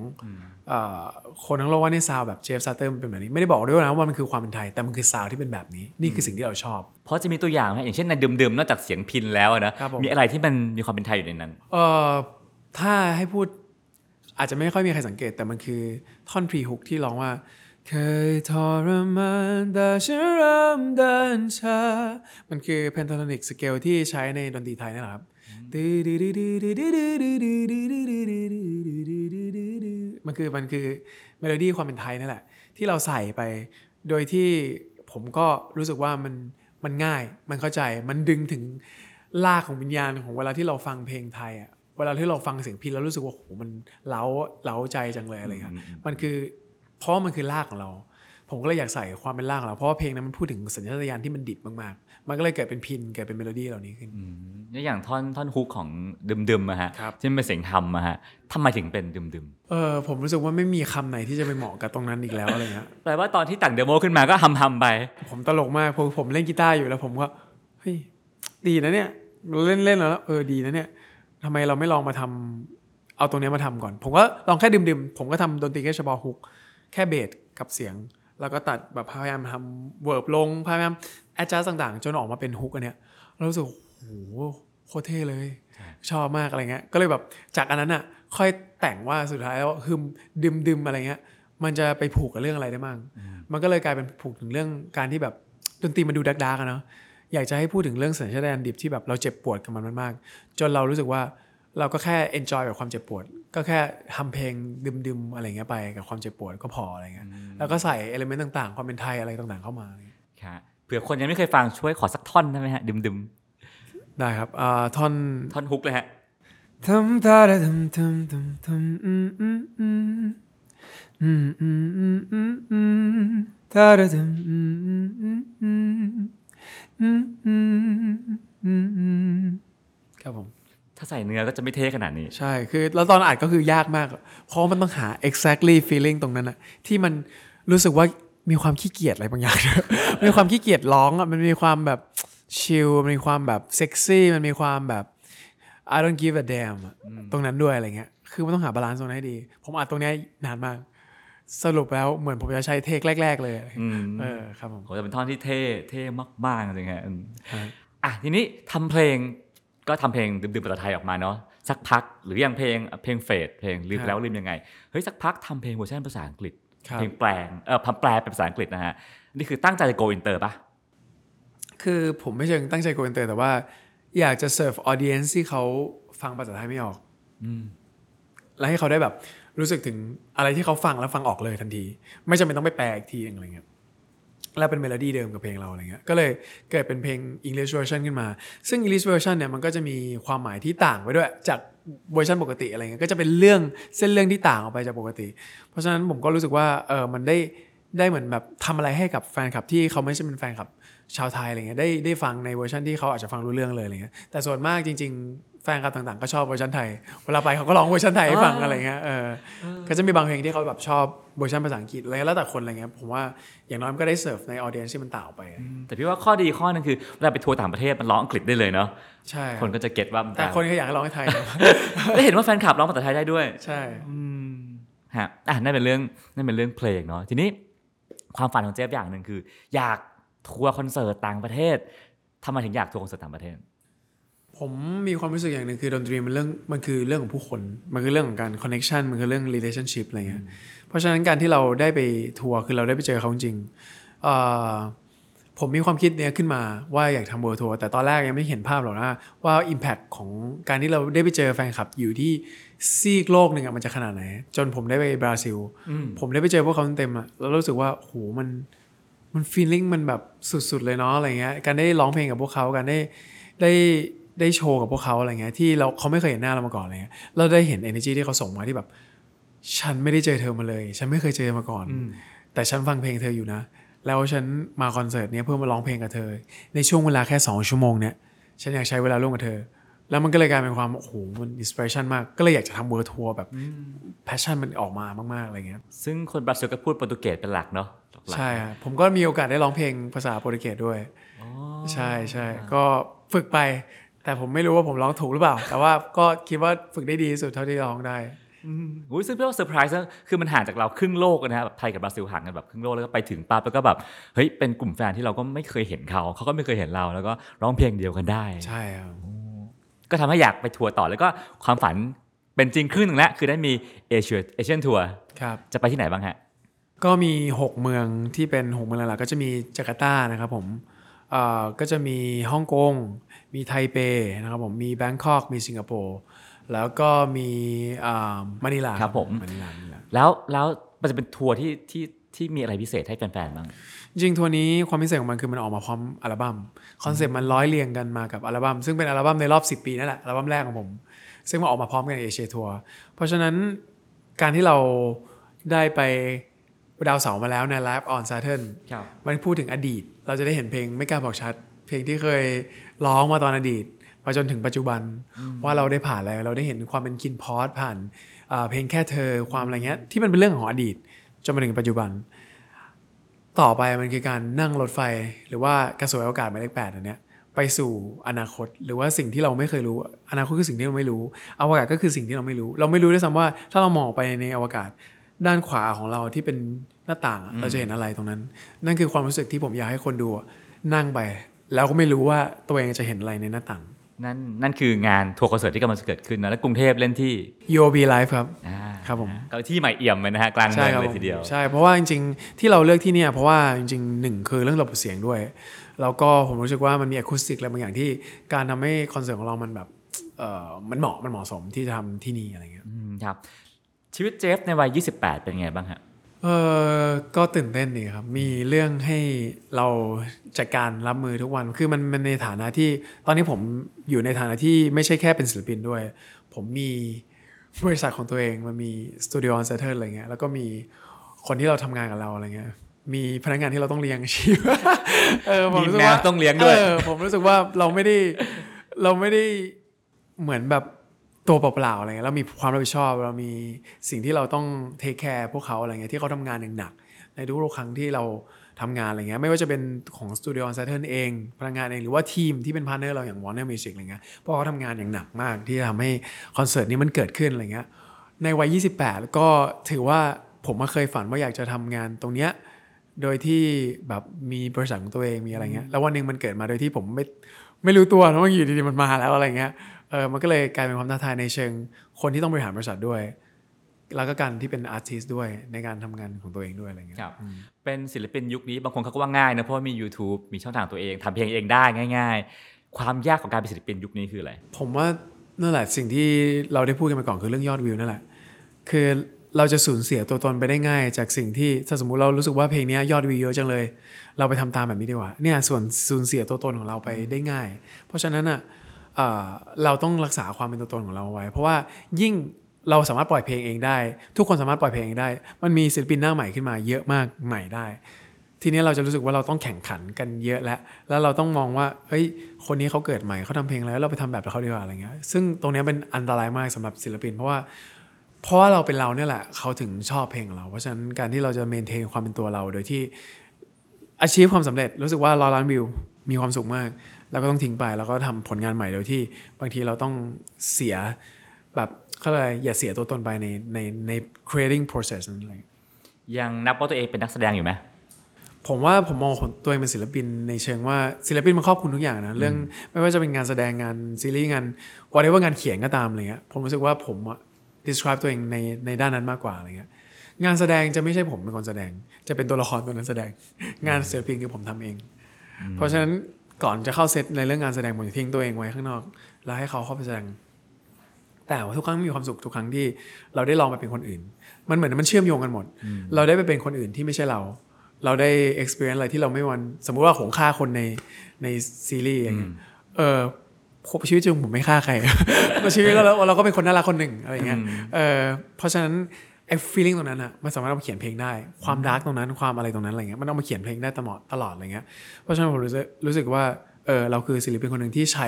เอ่อคนทั้งโลกว่าใน sound แบบ Jeff Satur มันเป็นแบบนี้ ไม่ได้บอกด้วยนะว่ามันคือความเป็นไทย แต่มันคือซาวที่เป็นแบบนี้ นี่คือสิ่งที่เราชอบ เพราะจะมีตัวอย่างไหมอย่างเช่นในดึมๆนอกจากเสียงพินแล้วอะนะครับผมมีอะไรที่มันมีความเป็นไทยอยู่ในนั้นเอ่อถ้าให้พูดอาจจะไม่ค่อยมีใครสังเกต แต่มันคือท่อน pre-hook ที่ร้องว่าเคยทรมานแต่ฉันเริ่มเดินช้ามันคือ pentatonic scale ที่ใช้ในดนตรีไทยนี่แหละครับ มันคือมันคือเมโลดี้ความเป็นไทยนั่นแหละ ที่เราใส่ไป โดยที่ผมก็รู้สึกว่ามันมันง่าย มันเข้าใจมันดึงถึงรากของวิญญาณของเวลาที่เราฟังเพลงไทยอะเวลาที่เราฟังเสียงพินแล้วรู้สึกว่าโหมันเร้าเร้าใจจังเลยอะไรเงี้ยมันคือเพราะมันคือรากของเรา ผมก็เลยอยากใส่ความเป็นรากของเราเพราะว่าเพลงนั้นมันพูดถึงสัญชาตญาณที่มันดิบมากๆ มันก็เลยเกิดเป็นพินเกิดเป็นเมโลดี้เหล่านี้ขึ้นนี่อย่างท่อนท่อน hook ของดึมๆอะฮะครับที่มันเป็นเสียงทำอะฮะทำไมถึงเป็นดึมเออผมรู้สึกว่าไม่มีคำไหนที่จะไปเหมาะกับตรงนั้นอีกแล้วอะไรเงี้ยๆแปลว่าตอนที่แต่ง demo ขึ้นมาก็ฮัมฮัมๆไป ผมตลกมากเพราะผมเล่นกีตาร์อยู่แล้วผมก็เฮ้ยดีนะเนี่ยเล่นเล่นแล้วเออดีนะเนี่ยทำไมเราไม่ลองมาทำเอาตรงเนี้ยมาทำก่อน ผมก็ลองแค่ดึมๆ ผมก็ทำดนตรีแค่เฉพาะ hook แค่เบสกับเสียง แล้วก็ตัดแบบพยายามทำ verb ลง พยายาม แอดจัสต่างๆ จนออกมาเป็น hook อันเนี้ยแล้วรู้สึกโอ้โหโคตรเท่เลย ชอบมากอะไรเงี้ยก็เลยแบบจากอันนั้นอะค่อยแต่งว่าสุดท้ายแล้วฮึมดึมดึมอะไรเงี้ยมันจะไปผูกกับเรื่องอะไรได้บ้างมันก็เลยกลายเป็นผูกถึงเรื่องการที่แบบดนตรีมันดูดักดักอะเนาะอยากจะให้พูดถึงเรื่องสัญชาตญาณดิบที่แบบเราเจ็บปวดกับมันมากๆจนเรารู้สึกว่าเราก็แค่ enjoy กับความเจ็บปวด ก็แค่ทำเพลงดึมๆอะไรเงี้ยไปกับความเจ็บปวดก็พออะไรเงี้ยแล้วก็ใส่เอลิเมนต์ต่างๆ ความเป็นไทยอะไรต่างๆเข้ามาครับ เผื่อคนยังไม่เคยฟังช่วยขอสักท่อนได้ไหมฮะ ดึมได้ครับอ่าท่อนๆท่อนฮุกเลยฮะทำตาดทำทำทำทำอืมอืมอืมอืมอืมอืมอืมอืมตาดทำอืมอืมอืมอืมอืมอืมอืมอืมครับผมถ้าใส่เนื้อก็จะไม่เท่ขนาดนี้ ใช่คือแล้วตอนอัดก็คือยากมาก เพราะมันต้องหา exactly feeling ตรงนั้นอะที่มันรู้สึกว่า มีความขี้เกียจอะไรบางอย่างมีความขี้เกียจร้องอะมันมีความแบบชิลมันมีความแบบเซ็กซี่มันมีความแบบ I don't give a damn อะตรงนั้นด้วยอะไรเงี้ย คือมันต้องหา balance ตรงนั้นให้ดี ผมอัดตรงเนี้ยนานมาก สรุปแล้วเหมือนผมจะใช้ take แรก ๆ เลยอืมเออครับผมโหจะเป็นท่อนที่เท่เท่มากๆจริงๆฮะอืมครับอะทีนี้ทำเพลงก็ทำเพลงดึมๆภาษาไทยออกมาเนาะสักพักหรืออย่างเพลงเพลง Fade เพลงลืมแล้วลืมยังไงเฮ้ยสักพักทำเพลงเวอร์ชันภาษาอังกฤษครับ เพลงแปลงเออพับแปลเป็นภาษาอังกฤษนะฮะนี่คือตั้งใจจะ go inter ปะคือผมไม่เชิงตั้งใจ go inter แต่ว่า อยากจะเสิร์ฟ audience ที่เขาฟังภาษาไทยไม่ออกแล้วให้เขาได้แบบรู้สึกถึงอะไรที่เขาฟังแล้วฟังออกเลยทันที ไม่จำเป็นต้องไปแปลอีกทีหนึ่งอะไรเงี้ย แล้วเป็นเมโลดี้เดิมกับเพลงเราอะไรเงี้ย ก็เลยเกิดเป็นเพลง English version ขึ้นมา ซึ่ง English version เนี่ยมันก็จะมีความหมายที่ต่างไปด้วยจากเวอร์ชันปกติอะไรเงี้ย ก็จะเป็นเรื่องเส้นเรื่องที่ต่างออกไปจากปกติ เพราะฉะนั้นผมก็รู้สึกว่าเออมันได้ได้เหมือนแบบทำอะไรให้กับแฟนคลับที่เขาไม่ใช่เป็นแฟนคลับชาวไทยอะไรเงี้ยได้ได้ฟังในเวอร์ชันที่เขาอาจจะฟังรู้เรื่องเลยอะไรเงี้ย แต่ส่วนมากจริง ๆ แฟนคลับต่างๆ ก็ชอบเวอร์ชันไทย เวลาไปเขาก็ร้องเวอร์ชันไทยให้ฟังอะไรเงี้ย เออ ก็จะมีบางเพลงที่เขาแบบชอบเวอร์ชันภาษาอังกฤษอะไรแล้วแต่คนอะไรเงี้ย ผมว่าอย่างน้อยมันก็ได้เสิร์ฟใน audience ที่มันต่างออกไป แต่พี่ว่าข้อดีข้อหนึ่งคือเวลาไปทัวร์ต่างประเทศมันร้องอังกฤษได้เลยเนาะ ใช่ คนก็จะ get ว่ามันแต่คนก็อยากให้ร้องให้ไทยได้เห็นว่าแฟนคลับร้องภาษาไทยได้ด้วย ใช่ฮะ อะนั่นเป็นเรื่องนั่นเป็นเรื่องเพลงเนาะ ทีนี้ความฝันของเจฟอย่างหนึ่งคือ อยากทัวร์คอนเสิร์ตต่างประเทศทำไมถึงอยากทัวร์คอนเสิร์ตต่างประเทศ ผมมีความรู้สึกอย่างหนึ่งคือดนตรีมันเรื่องมันคือเรื่องของผู้คน มันคือเรื่องของการ connection มันคือเรื่อง relationship อะไรเงี้ยเพราะฉะนั้นการที่เราได้ไปทัวร์คือเราได้ไปเจอเขาจริงๆเอ่อผมมีความคิดเนี้ยขึ้นมาว่าอยากทำ world tour แต่ตอนแรกยังไม่เห็นภาพหรอกนะว่า Impact ของการที่เราได้ไปเจอแฟนคลับอยู่ที่ซีกโลกหนึ่งอะมันจะขนาดไหน จนผมได้ไปบราซิล ผมได้ไปเจอพวกเขาเต็มๆอะแล้วรู้สึกว่าโหมันมันฟีลลิ่งมันแบบสุดๆเลยเนาะอะไรเงี้ยการได้ร้องเพลงกับพวกเขาการได้ได้ ได้โชว์กับพวกเขาอะไรเงี้ยที่เราเขาไม่เคยเห็นหน้าเรามาก่อนอะไรเงี้ยเราได้เห็น energy ที่เขาส่งมาที่แบบ ฉันไม่ได้เจอเธอมาเลย ฉันไม่เคยเจอมาก่อน แต่ฉันฟังเพลงเธออยู่นะ แล้วฉันมาคอนเสิร์ตเนี้ยเพื่อมาร้องเพลงกับเธอ ในช่วงเวลาแค่สองชั่วโมงเนี้ยฉันอยากใช้เวลาร่วมกับเธอ แล้วมันก็เลยกลายเป็นความโอ้โหมัน inspiration มาก ก็เลยอยากจะทำ world tour แบบ passion มันออกมามากๆอะไรเงี้ยซึ่งคนบราซิลก็พูดโปรตุเกสเป็นหลักเนาะหลักๆใช่ครับผมก็มีโอกาสได้ร้องเพลงภาษาโปรตุเกสด้วยใช่ใช่ก็ฝึกไป แต่ผมไม่รู้ว่าผมร้องถูกหรือเปล่า แต่ว่าก็คิดว่าฝึกได้ดีที่สุดเท่าที่ร้องได้อุ้ยซึ่งพี่ว่าเซอร์ไพรส์นะคือมันห่างจากเราครึ่งโลกนะฮะแบบไทยกับบราซิลห่างกันแบบครึ่งโลกแล้วก็ไปถึงปั๊บแล้วก็แบบเฮ้ยเป็นกลุ่มแฟนที่เราก็ไม่เคยเห็นเขาเขาก็ไม่เคยเห็นเราแล้วก็ร้องเพลงเดียวกันได้ ใช่ครับก็ทำให้อยากไปทัวร์ต่อแล้วก็ความฝันเป็นจริงครึ่งหนึ่งแล้วคือได้มีเอเชีย Asian tour ครับจะไปที่ไหนบ้างฮะก็มี 6 เมืองที่เป็น 6 เมืองหลักๆก็จะมีจาการ์ตานะครับผมเอ่อก็จะมีฮ่องกง มีไทเปนะครับผมมี Bangkok มีสิงคโปร์แล้วก็มีอ่ามะนิลาครับผมมะนิลามะนิลาแล้วแล้วมันจะเป็นทัวร์ที่ที่ที่มีอะไรพิเศษให้แฟนๆบ้างจริงๆทัวร์นี้ความพิเศษของมันคือมันออกมาพร้อมอัลบั้มคอนเซปต์มันร้อยเรียงกันมากับอัลบั้มซึ่งเป็นอัลบั้มในรอบ 10 ปีนั่นแหละอัลบั้มแรกของผม ซึ่งมาออกมาพร้อมกันในเอเชียทัวร์เพราะฉะนั้นการที่เราได้ไปดาวเสาร์มาแล้วใน Live on Saturn ครับมันพูดถึงอดีต เราจะได้เห็นเพลงไม่กล้าบอกชัด เพลงที่เคยร้องมาตอนอดีตมาจนถึงปัจจุบันว่าเราได้ผ่านอะไรเราได้เห็นความเป็น KinnPorsche ผ่านอ่าเพลงแค่เธอความอะไรเงี้ยที่มันเป็นเรื่องของอดีตจนมาถึงปัจจุบัน ต่อไปมันคือการนั่งรถไฟหรือว่ากระสวยอากาศหมายเลขแปดอันเนี้ยไปสู่อนาคต หรือว่าสิ่งที่เราไม่เคยรู้ อนาคตคือสิ่งที่เราไม่รู้อวกาศก็คือสิ่งที่เราไม่รู้ เราไม่รู้ด้วยซ้ำว่าถ้าเรามองไปในอวกาศด้านขวาของเราที่เป็นหน้าต่างอะเราจะเห็นอะไรตรงนั้น นั่นคือความรู้สึกที่ผมอยากให้คนดูอะนั่งไป แล้วก็ไม่รู้ว่าตัวเองจะเห็นอะไรในหน้าต่าง นั่นนั่นคืองานทัวร์คอนเสิร์ตที่กำลังจะเกิดขึ้นนะและกรุงเทพเล่นที่ UOB Live ครับอ่าครับผมก็ที่ใหม่เอี่ยมเลยนะฮะกลางเมืองเลยทีเดียว ใช่ครับผม ใช่เพราะว่าจริงๆ ที่เราเลือกที่เนี่ยเพราะว่าจริงๆหนึ่งคือเรื่องระบบเสียงด้วย แล้วก็ผมรู้สึกว่ามันมีอะคูสติกอะไรบางอย่างที่การทำให้คอนเสิร์ตของเรามันแบบเออมันเหมาะมันเหมาะสมที่จะทำที่นี่อะไรเงี้ย อืมครับชีวิตเจฟในวัย 28 เป็นไงบ้างฮะ เออก็ตื่นเต้นดีครับ มีเรื่องให้เราจัดการรับมือทุกวัน คือมันมันในฐานะที่ ตอนนี้ผมอยู่ในฐานะที่ไม่ใช่แค่เป็นศิลปินด้วย ผมมีบริษัทของตัวเอง มันมี Studio On Saturn อะไรเงี้ย แล้วก็มีคนที่เราทำงานกับเราอะไรเงี้ย มีพนักงานที่เราต้องเลี้ยงชีพเออผมรู้สึกมีแมว่าวต้องเลี้ยงด้วยออผมรู้สึกว่าเราไม่ได้เราไม่ได้เหมือนแบบ ตัวเปล่าๆอะไรเงี้ยเรามีความรับผิดชอบเรามีสิ่งที่เราต้องtake care พวกเขาอะไรเงี้ยที่เขาทำงานอย่างหนัก ในทุกๆครั้งที่เราทำงานอะไรเงี้ยไม่ว่าจะเป็นของสตูดิโอ s ซเทิเองพนักงานเองหรือว่าทีมที่เป็น partner เราอย่าง Warner Music อะไรเงี้ยเพราะเขาทำงานอย่างหนักมากที่จะทำให้คอนเสิร์ตนี้มันเกิดขึ้นอะไรเงี้ยในวัย 28 ก็ถือว่าผมมาเคยฝันว่าอยากจะทำงานตรงเนี้ยโดยที่แบบมีบริษัทของตัวเองมีอะไรเงี้ยแล้ววันหนึ่งมันเกิดมาโดยที่ผมไม่ไม่รู้ตัวนะว่าอยู่ดีๆมันมาแล้วอะไรเงี้ย เออมันก็เลยกลายเป็นความท้าทายในเชิงคนที่ต้องบริหารบริษัทด้วย แล้วก็การที่เป็นอาร์ติสด้วยในการทำงานของตัวเองด้วยอะไรเงี้ยครับเป็นศิลปินยุคนี้บางคนเขาก็ว่าง่ายนะเพราะว่ามี YouTube มีช่องทางตัวเองทำเพลงเองได้ง่าย ๆ ความยากของการเป็นศิลปินยุคนี้คืออะไรผมว่านั่นแหละสิ่งที่เราได้พูดกันมาก่อนคือเรื่องยอดวิวนั่นแหละ คือเราจะสูญเสียตัวตนไปได้ง่าย จากสิ่งที่ถ้าสมมุติเรารู้สึกว่าเพลงเนี้ยยอดวิวเยอะจังเลย เราไปทำตามแบบนี้ดีกว่าเนี่ยส่วนสูญเสียตัวตนของเราไปได้ง่าย เพราะฉะนั้นอะ เราต้องรักษาความเป็นตัวตนของเราไว้ เพราะว่ายิ่งเราสามารถปล่อยเพลงเองได้ ทุกคนสามารถปล่อยเพลงเองได้ มันมีศิลปินหน้าใหม่ขึ้นมาเยอะมากใหม่ได้ ทีนี้เราจะรู้สึกว่าเราต้องแข่งขันกันเยอะแล้ว แล้วเราต้องมองว่าเฮ้ยคนนี้เขาเกิดใหม่เขาทำเพลงแล้วเราไปทำแบบเขาดีกว่าอะไรเงี้ยซึ่งตรงนี้เป็นอันตรายมากสำหรับศิลปิน เพราะว่าเพราะว่าเราเป็นเราเนี่ยแหละเขาถึงชอบเพลงเรา เพราะฉะนั้นการที่เราจะเมนเทนความเป็นตัวเรา โดยที่อาชีพความสำเร็จรู้สึกว่าร้อยล้านวิวมีความสุขมาก แล้วก็ต้องทิ้งไปแล้วก็ทำผลงานใหม่โดยที่บางทีเราต้องเสียแบบเขาเลยกอย่าเสียตัวตนไปในในใน creating process นั้นเลยยังนับว่าตัวเองเป็นนักแสดงอยู่ไหมผมว่าผมมองตัวเองเป็นศิลปินในเชิงว่าศิลปินมันครอบคลุมทุกอย่างนะเรื่องไม่ว่าจะเป็นงานแสดงงานซีรีส์งาน whatever งานเขียนก็ตามอะไรเงี้ยผมรู้สึกว่าผมอะ describe ตัวเองในในด้านนั้นมากกว่าอะไรเงี้ยงานแสดงจะไม่ใช่ผมเป็นคนแสดง จะเป็นตัวละครตัวนั้นแสดง งานศิลปินคือผมทำเอง เพราะฉะนั้น ก่อนจะเข้าเซตในเรื่องงานแสดงผมจะทิ้งตัวเองไว้ข้างนอก แล้วให้เขาเข้าไปแสดง แต่ว่าทุกครั้งมีความสุขทุกครั้งที่เราได้ลองไปเป็นคนอื่น มันเหมือนมันเชื่อมโยงกันหมด เราได้ไปเป็นคนอื่นที่ไม่ใช่เรา เราได้ experience อะไรที่เราไม่วัน สมมุติว่าผมฆ่าคนในในซีรีส์อย่างเงี้ยเออผมชีวิตจริงผมไม่ฆ่าใครในชีวิตเราเราก็เป็นคนน่ารักคนหนึ่งอะไรเงี้ยเออเพราะฉะนั้น ไอ้ feeling ตรงนั้นอะมันสามารถเอามาเขียนเพลงได้ ความดาร์กตรงนั้นความอะไรตรงนั้นอะไรเงี้ยมันเอามาเขียนเพลงได้ตลอดตลอดอะไรเงี้ยเพราะฉะนั้นผมรู้สึกรู้สึกว่าเออเราคือศิลปินคนหนึ่งที่ใช้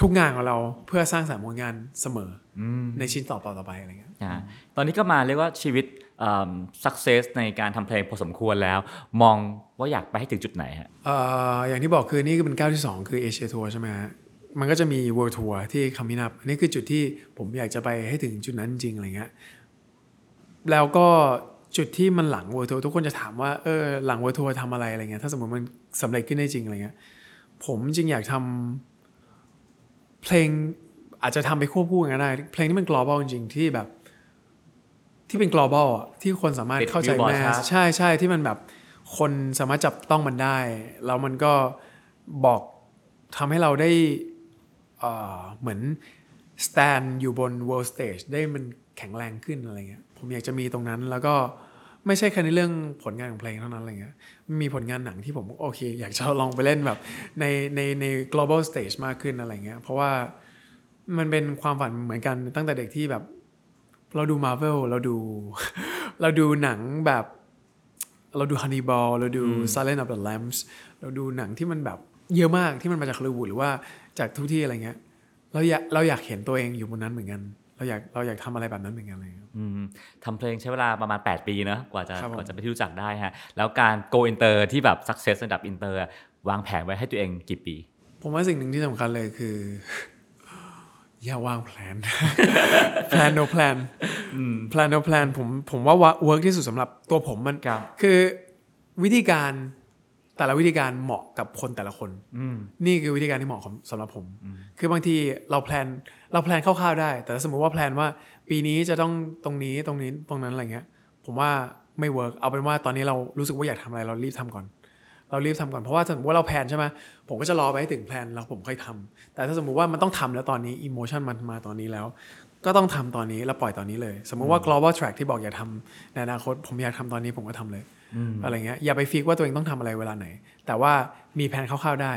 ทุกงานของเราเพื่อสร้างสรรค์ผลงานเสมออในชิ้นต่อต่อไปอะไรเงี้ยอ่าตอนนี้ก็มาเรียกว่าชีวิตสักเซสในการทำเพลงพอสมควรแล้ว มองว่าอยากไปให้ถึงจุดไหนฮะเอ่ออย่างที่บอกคือนี่คือเป็นก้าวที่ 2 คือเอเชียทัวร์ใช่ไหมฮะมันก็จะมี World Tour ที่คำพินับอันนี้คือจุดที่ผมอยากจะไปให้ถึงจุดนั้นจริงอะไรเงี้ย แล้วก็จุดที่มันหลัง World Tour ทุกคนจะถามว่าเออหลัง World Tour ทำอะไรอะไรเงี้ยถ้าสมมติมันสำเร็จขึ้นได้จริงอะไรเงี้ยผมจริงอยากทำเพลงอาจจะทำไปควบคู่กันก็ได้ เพลงที่มัน global จริงๆที่แบบ ที่เป็น global อะที่คนสามารถติดเข้าใจ Billboard แมส chart ใช่ใช่ที่มันแบบคนสามารถจับต้องมันได้แล้วมันก็บอกทำให้เราได้เอ่อเหมือน stand อยู่บน world stage ได้มันแข็งแรงขึ้นอะไรเงี้ย ผมอยากจะมีตรงนั้นแล้วก็ไม่ใช่แค่ในเรื่องผลงานของเพลงเท่านั้นอะไรเงี้ย มีผลงานหนังที่ผมโอเค อยากจะลองไปเล่นแบบในในใน global stage มากขึ้นอะไรเงี้ย เพราะว่ามันเป็นความฝันเหมือนกันตั้งแต่เด็กที่แบบ เราดู Marvel เราดู เราดูหนังแบบ เราดู Hannibal เราดู Silence of the Lambs เราดูหนังที่มันแบบเยอะมากที่มันมาจากฮอลลีวูดหรือว่าจากทุกที่อะไรเงี้ย เราอยากเราอยากเห็นตัวเองอยู่บนนั้นเหมือนกัน เราอยากเราอยากทำอะไรแบบนั้นเหมือนกันอะไรเงี้ยอืมทำเพลงใช้เวลาประมาณ 8 ปีเนอะกว่าจะครับผม กว่าจะไปนที่รู้จักได้ฮะ แล้วการ go inter ที่แบบ success ระดับ inter อะวางแผนไว้ให้ตัวเองกี่ปี ผมว่าสิ่งหนึ่งที่สำคัญเลยคือ อย่าวางแผน plan no plan plan no plan ผมผมว่า work ที่สุดสำหรับตัวผมมันครับ คือวิธีการแต่ละวิธีการเหมาะกับคนแต่ละคน อืม นี่คือวิธีการที่เหมาะของสำหรับผม คือบางทีเรา plan เรา plan คร่าวๆได้ แต่ถ้าสมมติว่า plan ว่าปีนี้จะต้องตรงนี้ตรงนี้ตรงนั้นอะไรเงี้ย ผมว่าไม่ work เอาเป็นว่าตอนนี้เรารู้สึกว่าอยากทำอะไรเรารีบทำก่อน เรารีบทำก่อนเพราะว่าสมมติว่าเรา plan ใช่ไหมผมก็จะรอไปให้ถึง plan แล้วผมค่อยทำแต่ถ้าสมมุติว่ามันต้องทำแล้วตอนนี้ emotion มันมาตอนนี้แล้ว ก็ต้องทำตอนนี้แล้วปล่อยตอนนี้เลย สมมุติว่า global track ที่บอกอยากทำในอนาคต ผมอยากทำตอนนี้ผมก็ทำเลยอะไรเงี้ยอย่าไป fix ว่าตัวเองต้องทำอะไรเวลาไหน แต่ว่ามีแผนคร่าวๆได้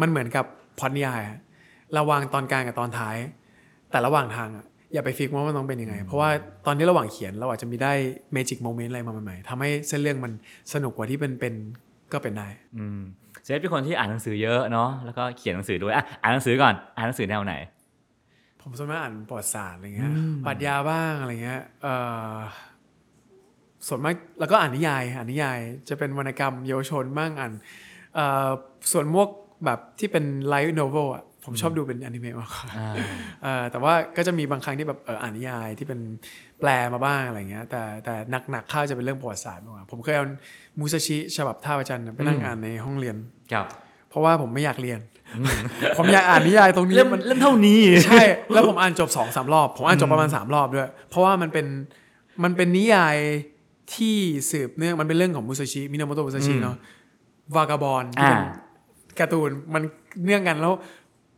มันเหมือนกับพล็อดนิยายอะ ระหว่างตอนกลางกับตอนท้าย แต่ระหว่างทางอะอย่าไป fix ว่ามันต้องเป็นยังไง เพราะว่าตอนนี้ระหว่างเขียนเราอาจจะมีได้ magic moment อะไรมาใหม่ๆทำให้เส้นเรื่องมันสนุกกว่าที่เป็นเป็นก็เป็นได้อืมเจฟเป็นคนที่อ่านหนังสือเยอะเนาะแล้วก็เขียนหนังสือด้วยอะอ่านหนังสือก่อนอ่านหนังสือแนวไหน ผมส่วนมากอ่านประวัติศาสตร์อะไรเงี้ยปรัชญาบ้างอะไรเงี้ยเอ่อส่วนมากแล้วก็อ่านนิยายอ่านนิยาย จะเป็นวรรณกรรมเยาวชนบ้างอ่านเอ่อส่วนมวกแบบที่เป็นไลฟ์โนเวลอะ ผมชอบดูเป็นอนิเมะมากกว่าอ่าเอ่อแต่ว่าก็จะมีบางครั้งที่แบบเอออ่านนิยายที่เป็นแปลมาบ้างอะไรเงี้ย แต่แต่หนักๆข้าวจะเป็นเรื่องประวัติศาสตร์มากกว่าผมเคยเอามูซาชิฉบับท่าประจันทร์ไปนั่งอ่านในห้องเรียนครับเพราะว่าผมไม่อยากเรียน ผมอยากอ่านนิยายตรงนี้เล่มมันเล่มเท่านี้ใช่แล้วผมอ่านจบสองสามรอบผมอ่านจบประมาณสามรอบด้วย เพราะว่ามันเป็นมันเป็นนิยายที่สืบเนื่องมันเป็นเรื่องของมุซาชิมินาโมโตะมุซาชิเนาะวากาบอลที่เป็นอ่าการ์ตูนมันเนื่องกันแล้ว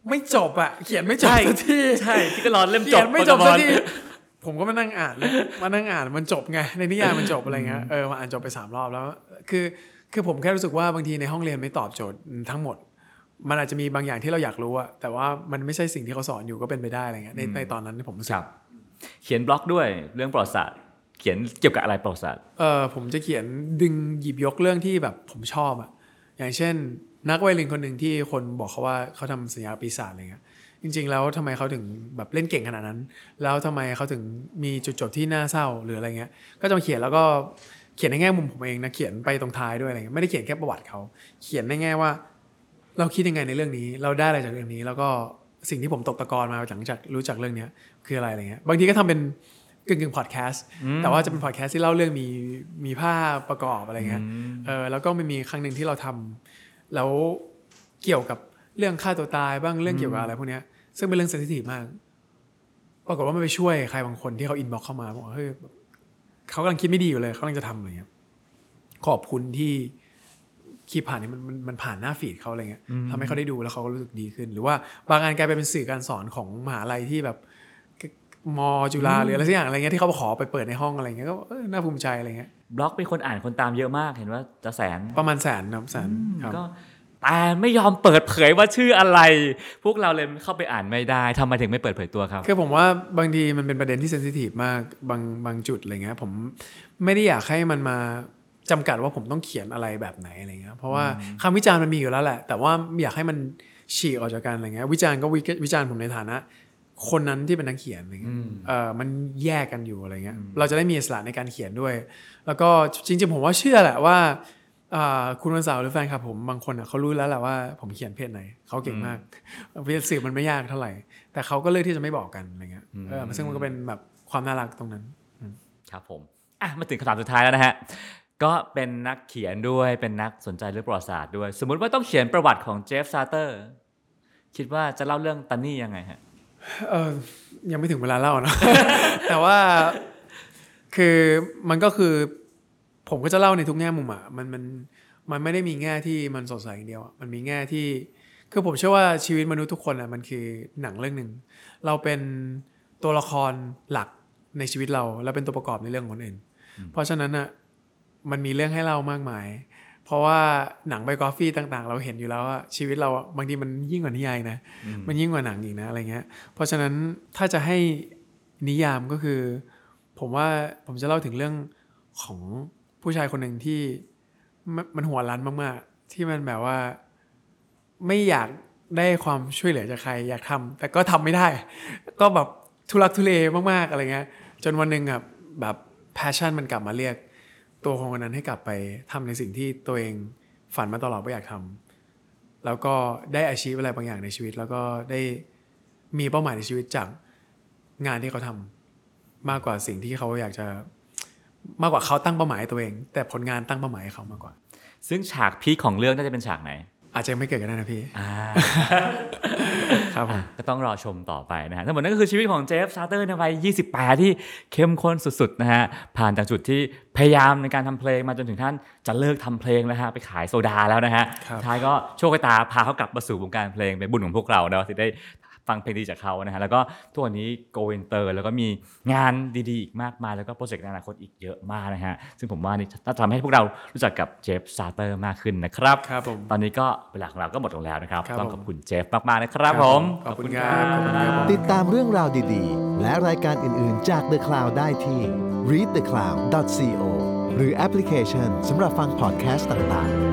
ไม่จบอะเขียนไม่จบใช่สักทีใช่ที่ก็รอเล่มจเขียบนไม่จบสักทีโปเกมอนผมก็มานั่งอ่านเลยมานั่งอ่านมันจบไงในนิยายมันจบอะไรเงี้ยเออมาอ่านจบไปสามรอบแล้ว คือคือผมแค่รู้สึกว่าบางทีในห้องเรียนไม่ตอบโจทย์ทั้งหมด มันอาจจะมีบางอย่างที่เราอยากรู้อะแต่ว่ามันไม่ใช่สิ่งที่เขาสอนอยู่ก็เป็นไปได้อะไรเงี้ยในในตอนนั้นที่ผมรู้สึคกรับเขียนบล็อกด้วยเรื่องประวัติศาสตร์เขียนเกี่ยวกับอะไรประวัติศาสตร์เออผมจะเขียนดึงหยิบยกเรื่องที่แบบผมชอบอะอย่างเช่น นักไวโอลินคนหนึ่งที่คนบอกเขาว่าเขาทำสัญญาปีศาจอะไรเงี้ยจริง ๆ แล้วทำไมเขาถึงแบบเล่นเก่งขนาดนั้น แล้วทำไมเขาถึงมีจุดจบที่น่าเศร้าหรืออะไรเงี้ย ก็จะมาเขียนแล้วก็เขียนในแง่มุมผมเองนะเขียนไปตรงท้ายด้วยอะไรเงี้ยไม่ได้เขียนแค่ประวัติเขาเขียนในแง่ว่า เราคิดยังไงในเรื่องนี้ เราได้อะไรจากเรื่องนี้ แล้วก็สิ่งที่ผมตกตะกอนมาหลังจากรู้จักเรื่องเนี้ยคืออะไรอะไรเงี้ยบางทีก็ทำเป็นกึ่งกึ่งพอดแคสต์แต่ว่าจะเป็นพอดแคสต์ที่เล่าเรื่องมีมีภาพประกอบอะไรเงี้ยเออแล้วก็ไม่มีครั้งหนึ่งที่เราทำ แล้วเกี่ยวกับเรื่องฆ่าตัวตายบ้างเรื่องเกี่ยวกับอะไรพวกเนี้ยซึ่งเป็นเรื่อง sensitive มากปรากฏว่ามันไปช่วยใครบางคนที่เขา inbox เข้ามาบอกว่าเฮ้ยเขากำลังคิดไม่ดีอยู่เลยเขากำลังจะทำอะไรเงี้ยขอบคุณที่คลิปผ่านนี้มันมันมันผ่านหน้า feed เขาอะไรเงี้ยทำให้เขาได้ดูแล้วเขาก็รู้สึกดีขึ้น หรือว่าบางงานกลายไปเป็นสื่อการสอนของมหาลัยที่แบบมจุฬาหรืออะไรสักอย่างอะไรเงี้ยที่เขาขอไปเปิดในห้องอะไรเงี้ยก็เออน่าภูมิใจอะไรเงี้ย บล็อกมีคนอ่านคนตามเยอะมากเห็นว่าจะแสนประมาณแสนนะแสนครับก็แต่ไม่ยอมเปิดเผยว่าชื่ออะไร พวกเราเลยเข้าไปอ่านไม่ได้ทำไมถึงไม่เปิดเผยตัวครับ คือผมว่าบางทีมันเป็นประเด็นที่เซนซิทีฟมากบางบางจุดอะไรเงี้ยผมไม่ได้อยากให้มันมาจำกัดว่าผมต้องเขียนอะไรแบบไหนอะไรเงี้ยเพราะว่าคำวิจารณ์มันมีอยู่แล้วแหละ แต่ว่าอยากให้มันฉีกออกจากกันอะไรเงี้ยวิจารณ์ก็วิวิจารณ์ผมในฐานะ คนนั้นที่เป็นนักเขียนอะไรเงี้ยเออมันแยกกันอยู่อะไรเงี้ยเราจะได้มีอิสระในการเขียนด้วย แล้วก็จริงๆผมว่าเชื่อแหละว่าอ่าคุณวันเสาร์หรือแฟนคลับผมบางคนอะเขารู้แล้วแหละว่าผมเขียนเพจไหนเขาเก่งมากเพจสื่อมันไม่ยากเท่าไหร่ แต่เขาก็เลือกที่จะไม่บอกกันอะไรเงี้ยเออซึ่งมันก็เป็นแบบความน่ารักตรงนั้นครับผมอะมาถึงคำถามสุดท้ายแล้วนะฮะก็เป็นนักเขียนด้วยเป็นนักสนใจเรื่องประวัติศาสตร์ด้วย สมมุติว่าต้องเขียนประวัติของเจฟซาเตอร์คิดว่าจะเล่าเรื่องตันนี่ยังไงฮะ เออยังไม่ถึงเวลาเล่านะแต่ว่าคือมันก็คือ ผมก็จะเล่าในทุกแง่มุมอะมันมันมันไม่ได้มีแง่ที่มันสดใสอย่างเดียวอะมันมีแง่ที่ คือผมเชื่อว่าชีวิตมนุษย์ทุกคนอะมันคือหนังเรื่องหนึ่งเราเป็นตัวละครหลักในชีวิตเราแล้วเป็นตัวประกอบในเรื่องคนอื่น เพราะฉะนั้นอะมันมีเรื่องให้เล่ามากมาย เพราะว่าหนังไบกอฟฟี่ต่างๆ เราเห็นอยู่แล้วว่าชีวิตเราอะบางทีมันยิ่งกว่านิยายนะมันยิ่งกว่าหนังอีกนะอะไรเงี้ย เพราะฉะนั้นถ้าจะให้นิยามก็คือ ผมว่าผมจะเล่าถึงเรื่องของผู้ชายคนหนึ่งที่มันมันหัวรั้นมากๆ ที่มันแบบว่าไม่อยากได้ความช่วยเหลือจากใครอยากทำแต่ก็ทำไม่ได้ ก็แบบทุลักทุเลมากๆอะไรเงี้ย จนวันหนึ่งอะแบบ passion มันกลับมาเรียก ตัวของคนนั้นให้กลับไปทำในสิ่งที่ตัวเองฝันมาตลอดว่าอยากทำแล้วก็ได้อาชีพอะไรบางอย่างในชีวิต แล้วก็ได้มีเป้าหมายในชีวิตจากงานที่เขาทำมากกว่าสิ่งที่เขาอยากจะมากกว่าเขาตั้งเป้าหมายให้ตัวเอง แต่ผลงานตั้งเป้าหมายให้เขามากกว่า ซึ่งฉากพีคของเรื่องน่าจะเป็นฉากไหน อาจจะไม่เกิดกันได้นะพี่อ่า ครับผมก็ต้องรอชมต่อไปนะฮะทั้งหมดนั่นก็คือชีวิตของเจฟซาร์เตอร์ในวัย 28 ที่เข้มข้นสุดๆนะฮะผ่านจากจุดที่พยายามในการทำเพลงมาจนถึงแทบจะเลิกทำเพลงแล้วฮะไปขายโซดาแล้วนะฮะครับท้ายก็โชคชะตาพาเขากลับมาสู่วงการเพลงเป็นบุญของพวกเราเนาะที่ได้ ฟังเพลงดีจากเขานะฮะแล้วก็ตอนนี้ go inter แล้วก็มีงานดีๆอีกมากมาย แล้วก็โปรเจกต์ในอนาคตอีกเยอะมากนะฮะซึ่งผมว่านี่น่าจะทำให้พวกเรารู้จักกับ Jeff Satur มากขึ้นนะครับครับผมตอนนี้ก็เวลาของเราก็หมดลงแล้วนะครับครับต้องผมขอบคุณเจฟมากๆนะครับผมขอบคุณครับขอบคุณครับผมติดตามเรื่องราวดีๆ และรายการอื่นๆจาก The Cloud ได้ที่ readthecloud.co หรือแอปพลิเคชันสำหรับฟังพอดแคสต์ต่างๆ